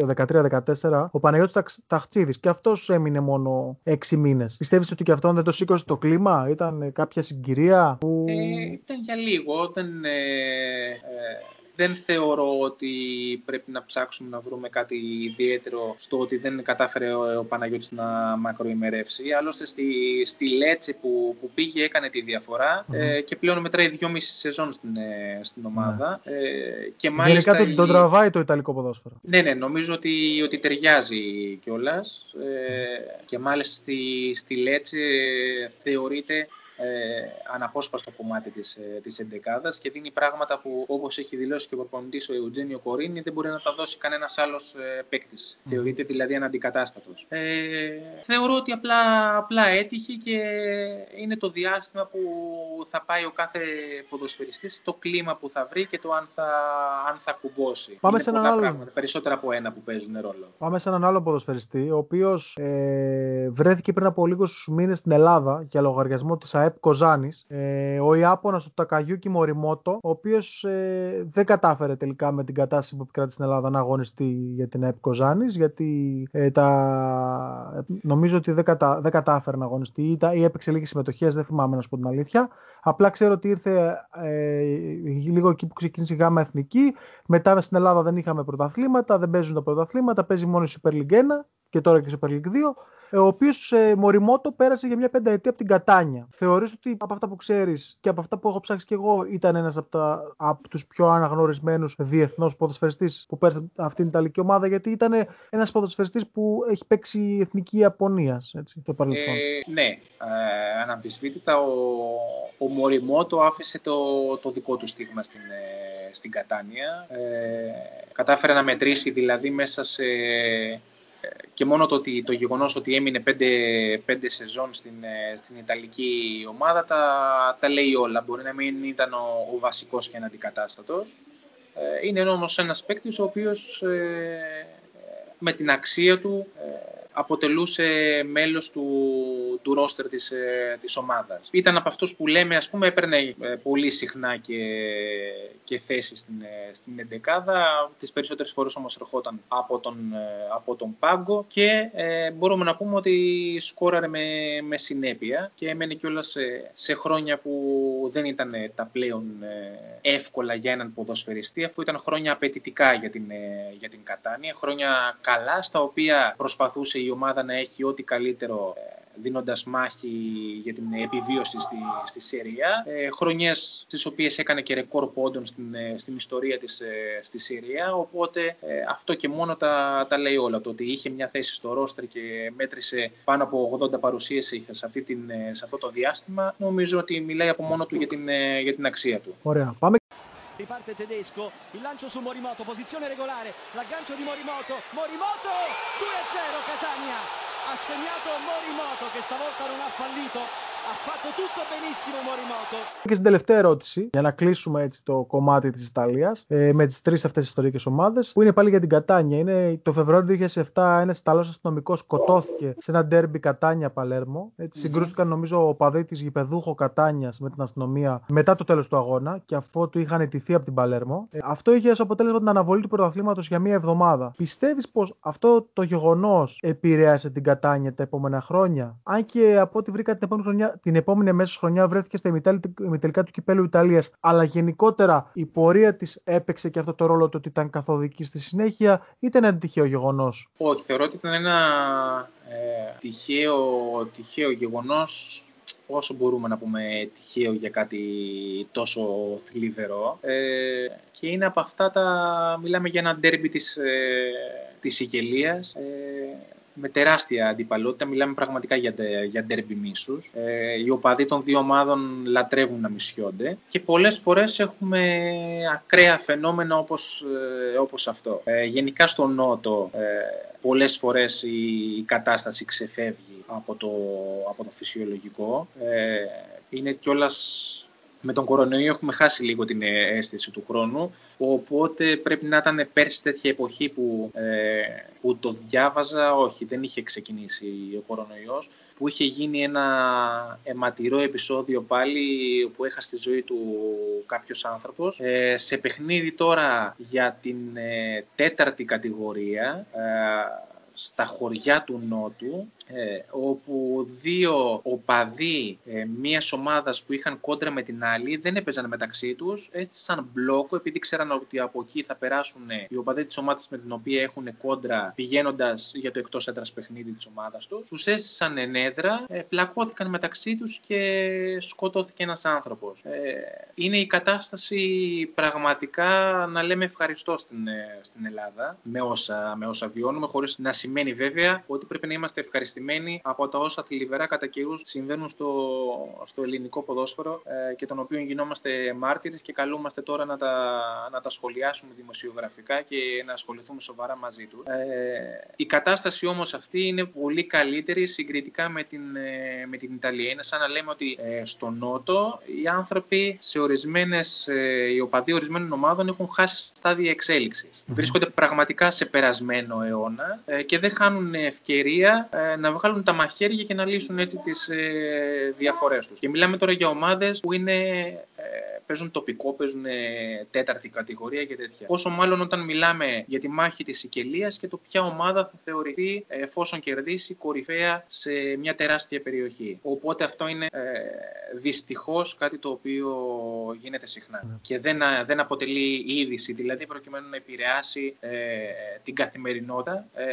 2013-2014, ο Παναγιώτης Ταχτσίδης, και αυτός έμεινε μόνο 6 μήνες. Πιστεύεις ότι και αυτόν δεν το σήκωσε το κλίμα, ήταν κάποια συγκυρία που. Ε, ήταν για λίγο. Δεν, ε, ε, δεν θεωρώ ότι πρέπει να ψάξουμε να βρούμε κάτι ιδιαίτερο στο ότι δεν κατάφερε ο, ο Παναγιώτης να μακροημερεύσει. Άλλωστε στη, στη Λέτσε που, που πήγε έκανε τη διαφορα ε, και πλέον μετράει δυόμιση σεζόν στην, ε, στην ομάδα. Mm. Ε, και μάλιστα Γενικά τον τραβάει το Ιταλικό ποδόσφαιρο. Ναι, ναι, νομίζω ότι, ότι ταιριάζει κιόλας. Ε, και μάλιστα στη, στη Λέτσε θεωρείται ε, αναπόσπαστο κομμάτι της, ε, της εντεκάδας και δίνει πράγματα που όπως έχει δηλώσει και ο προπονητής ο Εουτζένιο Κορίνη δεν μπορεί να τα δώσει κανένας άλλος ε, παίκτης. Θεωρείται δηλαδή αναντικατάστατος. Ε, θεωρώ ότι απλά, απλά έτυχε και είναι το διάστημα που θα πάει ο κάθε ποδοσφαιριστής, το κλίμα που θα βρει και το αν θα, αν θα κουμπώσει. Πάμε σε έναν άλλο. Πράγματα, περισσότερα από ένα που παίζουν ρόλο. Πάμε σε έναν άλλο ποδοσφαιριστή, ο οποίος ε, βρέθηκε πριν από λίγους μήνες στην Ελλάδα για λογαριασμό της ΑΕΠ Κοζάνης, ε, ο Ιάπωνας του Τακαγιούκι Μοριμότο, ο οποίος ε, δεν κατάφερε τελικά με την κατάσταση που επικράτησε στην Ελλάδα να αγωνιστεί για την ΑΕΠ Κοζάνης, γιατί ε, τα... νομίζω ότι δεν, κατα... δεν κατάφερε να αγωνιστεί ή, τα... ή έπαιξε λίγες συμμετοχές, δεν θυμάμαι να σου πω την αλήθεια. Απλά ξέρω ότι ήρθε ε, λίγο εκεί που ξεκίνησε η γάμα εθνική. Μετά στην Ελλάδα δεν είχαμε πρωταθλήματα, δεν παίζουν τα πρωταθλήματα, παίζει μόνο η Super League 1 και τώρα και η Super League 2. Ε, ο οποίος ε, Μοριμότο πέρασε για μια πενταετία από την Κατάνια. Θεωρείς ότι από αυτά που ξέρεις και από αυτά που έχω ψάξει και εγώ ήταν ένας από, τα, από τους πιο αναγνωρισμένους διεθνώς ποδοσφαιριστής που πέρασε αυτήν την Ιταλική ομάδα, γιατί ήταν ένας ποδοσφαιριστής που έχει παίξει εθνική Ιαπωνία στο παρελθόν. Ε, ναι, ε, αναμφισβήτητα ο, ο Μοριμότο άφησε το, το δικό του στίγμα στην, ε, στην Κατάνια. Ε, κατάφερε να μετρήσει δηλαδή μέσα σε και μόνο το, ότι, το γεγονός ότι έμεινε πέντε, πέντε σεζόν στην, ε, στην Ιταλική ομάδα τα, τα λέει όλα. Μπορεί να μην ήταν ο, ο βασικός και αντικατάστατος. Ε, είναι όμως ένας παίκτης ο οποίος ε, με την αξία του αποτελούσε μέλος του, του ρόστερ της, ε, της ομάδας. Ήταν από αυτούς που λέμε, ας πούμε, έπαιρνε ε, πολύ συχνά και, και θέση στην, ε, στην εντεκάδα. Τις περισσότερες φορές όμως ερχόταν από τον, από τον πάγκο και μπορούμε να πούμε ότι σκόραρε με, με συνέπεια και έμενε κιόλας σε, σε χρόνια που δεν ήταν τα πλέον εύκολα για έναν ποδοσφαιριστή αφού ήταν χρόνια απαιτητικά για την, για την Κατάνια, χρόνια καλά στα οποία προσπαθούσε η ομάδα να έχει ό,τι καλύτερο ε, δίνοντας μάχη για την επιβίωση στη, στη Συρία. Ε, χρονιές στις οποίες έκανε και ρεκόρ πόντων στην, ε, στην ιστορία της ε, στη Συρία, οπότε ε, αυτό και μόνο τα, τα λέει όλα. Το ότι είχε μια θέση στο ρόστρ και μέτρησε πάνω από 80 παρουσίες σε, αυτή την, σε αυτό το διάστημα, νομίζω ότι μιλάει από μόνο του για την, για την αξία του. Ωραία. Πάμε riparte tedesco, il lancio su Morimoto, posizione regolare, l'aggancio di Morimoto, Morimoto 2-0 Catania, ha segnato Morimoto che stavolta non ha fallito, Ha fatto tutto benissimo Morimoto. Και στην τελευταία ερώτηση, για να κλείσουμε έτσι το κομμάτι της Ιταλίας, ε, με τις τρεις αυτές ιστορικές ομάδες, που είναι πάλι για την Κατάνια. Είναι το Φεβρουάριο 2007 ένας Ιταλός αστυνομικός σκοτώθηκε σε ένα ντέρμπι Κατάνια Παλέρμο. Έτσι, συγκρούστηκαν νομίζω ο παδί της γηπεδούχο Κατάνιας με την αστυνομία μετά το τέλος του αγώνα και αφού του είχαν ετηθεί από την Παλέρμο. Ε, αυτό είχε ως αποτέλεσμα την αναβολή του πρωταθλήματος για μία εβδομάδα. Πιστεύεις πως αυτό το γεγονός επηρέασε την Κατάνια τα επόμενα χρόνια, αν και από ό,τι βρήκα την επόμενη χρονιά την επόμενη μέσα χρονιά βρέθηκε στα ημιτελικά του κυπέλου Ιταλίας. Αλλά γενικότερα η πορεία της έπαιξε και αυτό το ρόλο του ότι ήταν καθοδική στη συνέχεια, ήταν ένα τυχαίο γεγονός; Όχι, θεωρώ ότι ήταν ένα ε, τυχαίο, τυχαίο γεγονός όσο μπορούμε να πούμε τυχαίο για κάτι τόσο θλιβερό. Ε, και είναι από αυτά τα... Μιλάμε για ένα ντέρμπι της, ε, της Σικελίας. Ε, με τεράστια αντιπαλότητα. Μιλάμε πραγματικά για, για ντέρμπι μίσους. Ε, οι οπαδοί των δύο ομάδων λατρεύουν να μισιόνται και πολλές φορές έχουμε ακραία φαινόμενα όπως, ε, όπως αυτό. Ε, γενικά στο Νότο ε, πολλές φορές η, κατάσταση ξεφεύγει από το, από το φυσιολογικό. Ε, είναι κιόλας με τον κορονοϊό έχουμε χάσει λίγο την αίσθηση του χρόνου, οπότε πρέπει να ήταν πέρσι τέτοια εποχή που, ε, που το διάβαζα, όχι δεν είχε ξεκινήσει ο κορονοϊός, που είχε γίνει ένα αιματηρό επεισόδιο πάλι που έχασε τη ζωή του κάποιος άνθρωπος. Ε, σε παιχνίδι τώρα για την ε, τέταρτη κατηγορία, ε, στα χωριά του Νότου, ε, όπου δύο οπαδοί ε, μιας ομάδας που είχαν κόντρα με την άλλη δεν έπαιζαν μεταξύ τους, έστησαν μπλόκο επειδή ξέραν ότι από εκεί θα περάσουν οι οπαδοί της ομάδας με την οποία έχουν κόντρα πηγαίνοντας για το εκτός έντρα παιχνίδι της ομάδας τους. Τους έστησαν ενέδρα, ε, πλακώθηκαν μεταξύ τους και σκοτώθηκε ένας άνθρωπος. Ε, είναι η κατάσταση πραγματικά να λέμε ευχαριστώ στην, ε, στην Ελλάδα με όσα, με όσα βιώνουμε, χωρίς να σημαίνει βέβαια ότι πρέπει να είμαστε ευχαριστημένοι από τα όσα θλιβερά κατά καιρούς συμβαίνουν στο, στο ελληνικό ποδόσφαιρο ε, και των οποίων γινόμαστε μάρτυρες και καλούμαστε τώρα να τα, να τα σχολιάσουμε δημοσιογραφικά και να ασχοληθούμε σοβαρά μαζί τους. Ε, η κατάσταση όμως αυτή είναι πολύ καλύτερη συγκριτικά με την, ε, με την Ιταλία. Είναι σαν να λέμε ότι ε, στο Νότο οι άνθρωποι σε ορισμένες, ε, οι οπαδοί ορισμένων ομάδων έχουν χάσει στάδια εξέλιξης. Βρίσκονται πραγματικά σε περασμένο αιώνα ε, και δεν χάνουν ευκαιρία να να βγάλουν τα μαχαίρια και να λύσουν έτσι τις ε, διαφορές τους. Και μιλάμε τώρα για ομάδες που είναι ε, παίζουν τοπικό, παίζουν τέταρτη κατηγορία και τέτοια. Πόσο μάλλον όταν μιλάμε για τη μάχη της Σικελίας και το ποια ομάδα θα θεωρηθεί εφόσον κερδίσει κορυφαία σε μια τεράστια περιοχή. Οπότε αυτό είναι ε, δυστυχώς κάτι το οποίο γίνεται συχνά ναι. και δεν, δεν αποτελεί είδηση, δηλαδή προκειμένου να επηρεάσει ε, την καθημερινότητα, ε,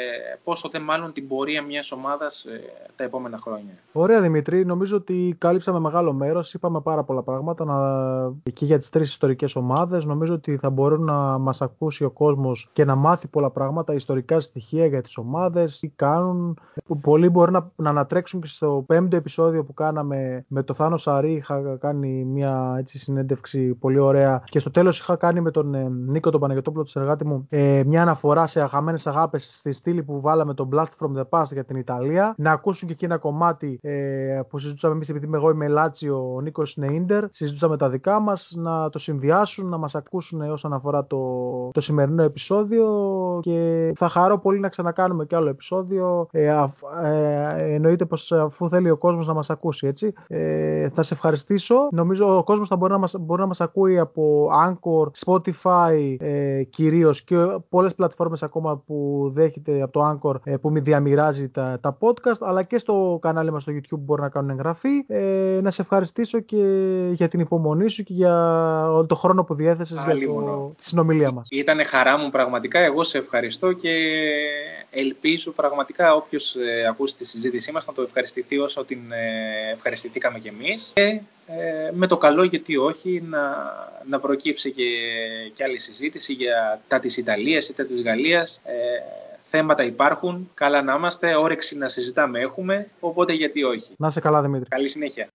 πόσο δεν μάλλον την πορεία μιας ομάδας ε, τα επόμενα χρόνια. Ωραία Δημήτρη, νομίζω ότι κάλυψαμε μεγάλο μέρος, είπαμε πάρα πολλά πράγματα να... και για τις τρεις ιστορικές ομάδες. Νομίζω ότι θα μπορούν να μας ακούσει ο κόσμος και να μάθει πολλά πράγματα, ιστορικά στοιχεία για τις ομάδες, τι κάνουν. Πολλοί μπορεί να, να ανατρέξουν και στο πέμπτο επεισόδιο που κάναμε με το Θάνος Σαρή. Είχα κάνει μια έτσι, συνέντευξη πολύ ωραία και στο τέλος είχα κάνει με τον ε, Νίκο τον Παναγιώτοπουλο, του εργάτη μου, ε, μια αναφορά σε αγαπημένες αγάπες στη στήλη που βάλαμε τον Blast from the Past για την Ιταλία. Να ακούσουν και εκεί ένα κομμάτι ε, που συζητούσαμε εμείς, επειδή είμαι εγώ είμαι Λάτσιο, ο Νίκος είναι Ιντερ. Συζητούσαμε τα δικά μας, να το συνδυάσουν, να μας ακούσουν όσον αφορά το, το σημερινό επεισόδιο και θα χαρώ πολύ να ξανακάνουμε κι άλλο επεισόδιο. Ε, ε, εννοείται πως αφού θέλει ο κόσμος να μας ακούσει έτσι. Ε, θα σε ευχαριστήσω. Νομίζω ο κόσμος θα μπορεί να μας, μπορεί να μας ακούει από Anchor, Spotify ε, κυρίως και πολλές πλατφόρμες ακόμα που δέχεται από το Anchor ε, που μη διαμοιράζει τα, τα podcast αλλά και στο κανάλι μας στο YouTube μπορεί να κάνουν εγγραφή. Ε, να σε ευχαριστήσω και για την υπομονή σου και για όλο το χρόνο που διέθεσες για το, τη συνομιλία μας. Ήταν χαρά μου πραγματικά. Εγώ σε ευχαριστώ και ελπίζω πραγματικά όποιος ε, ακούσει τη συζήτησή μας να το ευχαριστηθεί όσο την ε, ευχαριστηθήκαμε κι εμείς και ε, με το καλό γιατί όχι να, να προκύψει και, και άλλη συζήτηση για τα της Ιταλίας ή τα της Γαλλίας ε, θέματα υπάρχουν, καλά να είμαστε, όρεξη να συζητάμε έχουμε, οπότε γιατί όχι. Να σε καλά Δημήτρη. Καλή συνέχεια.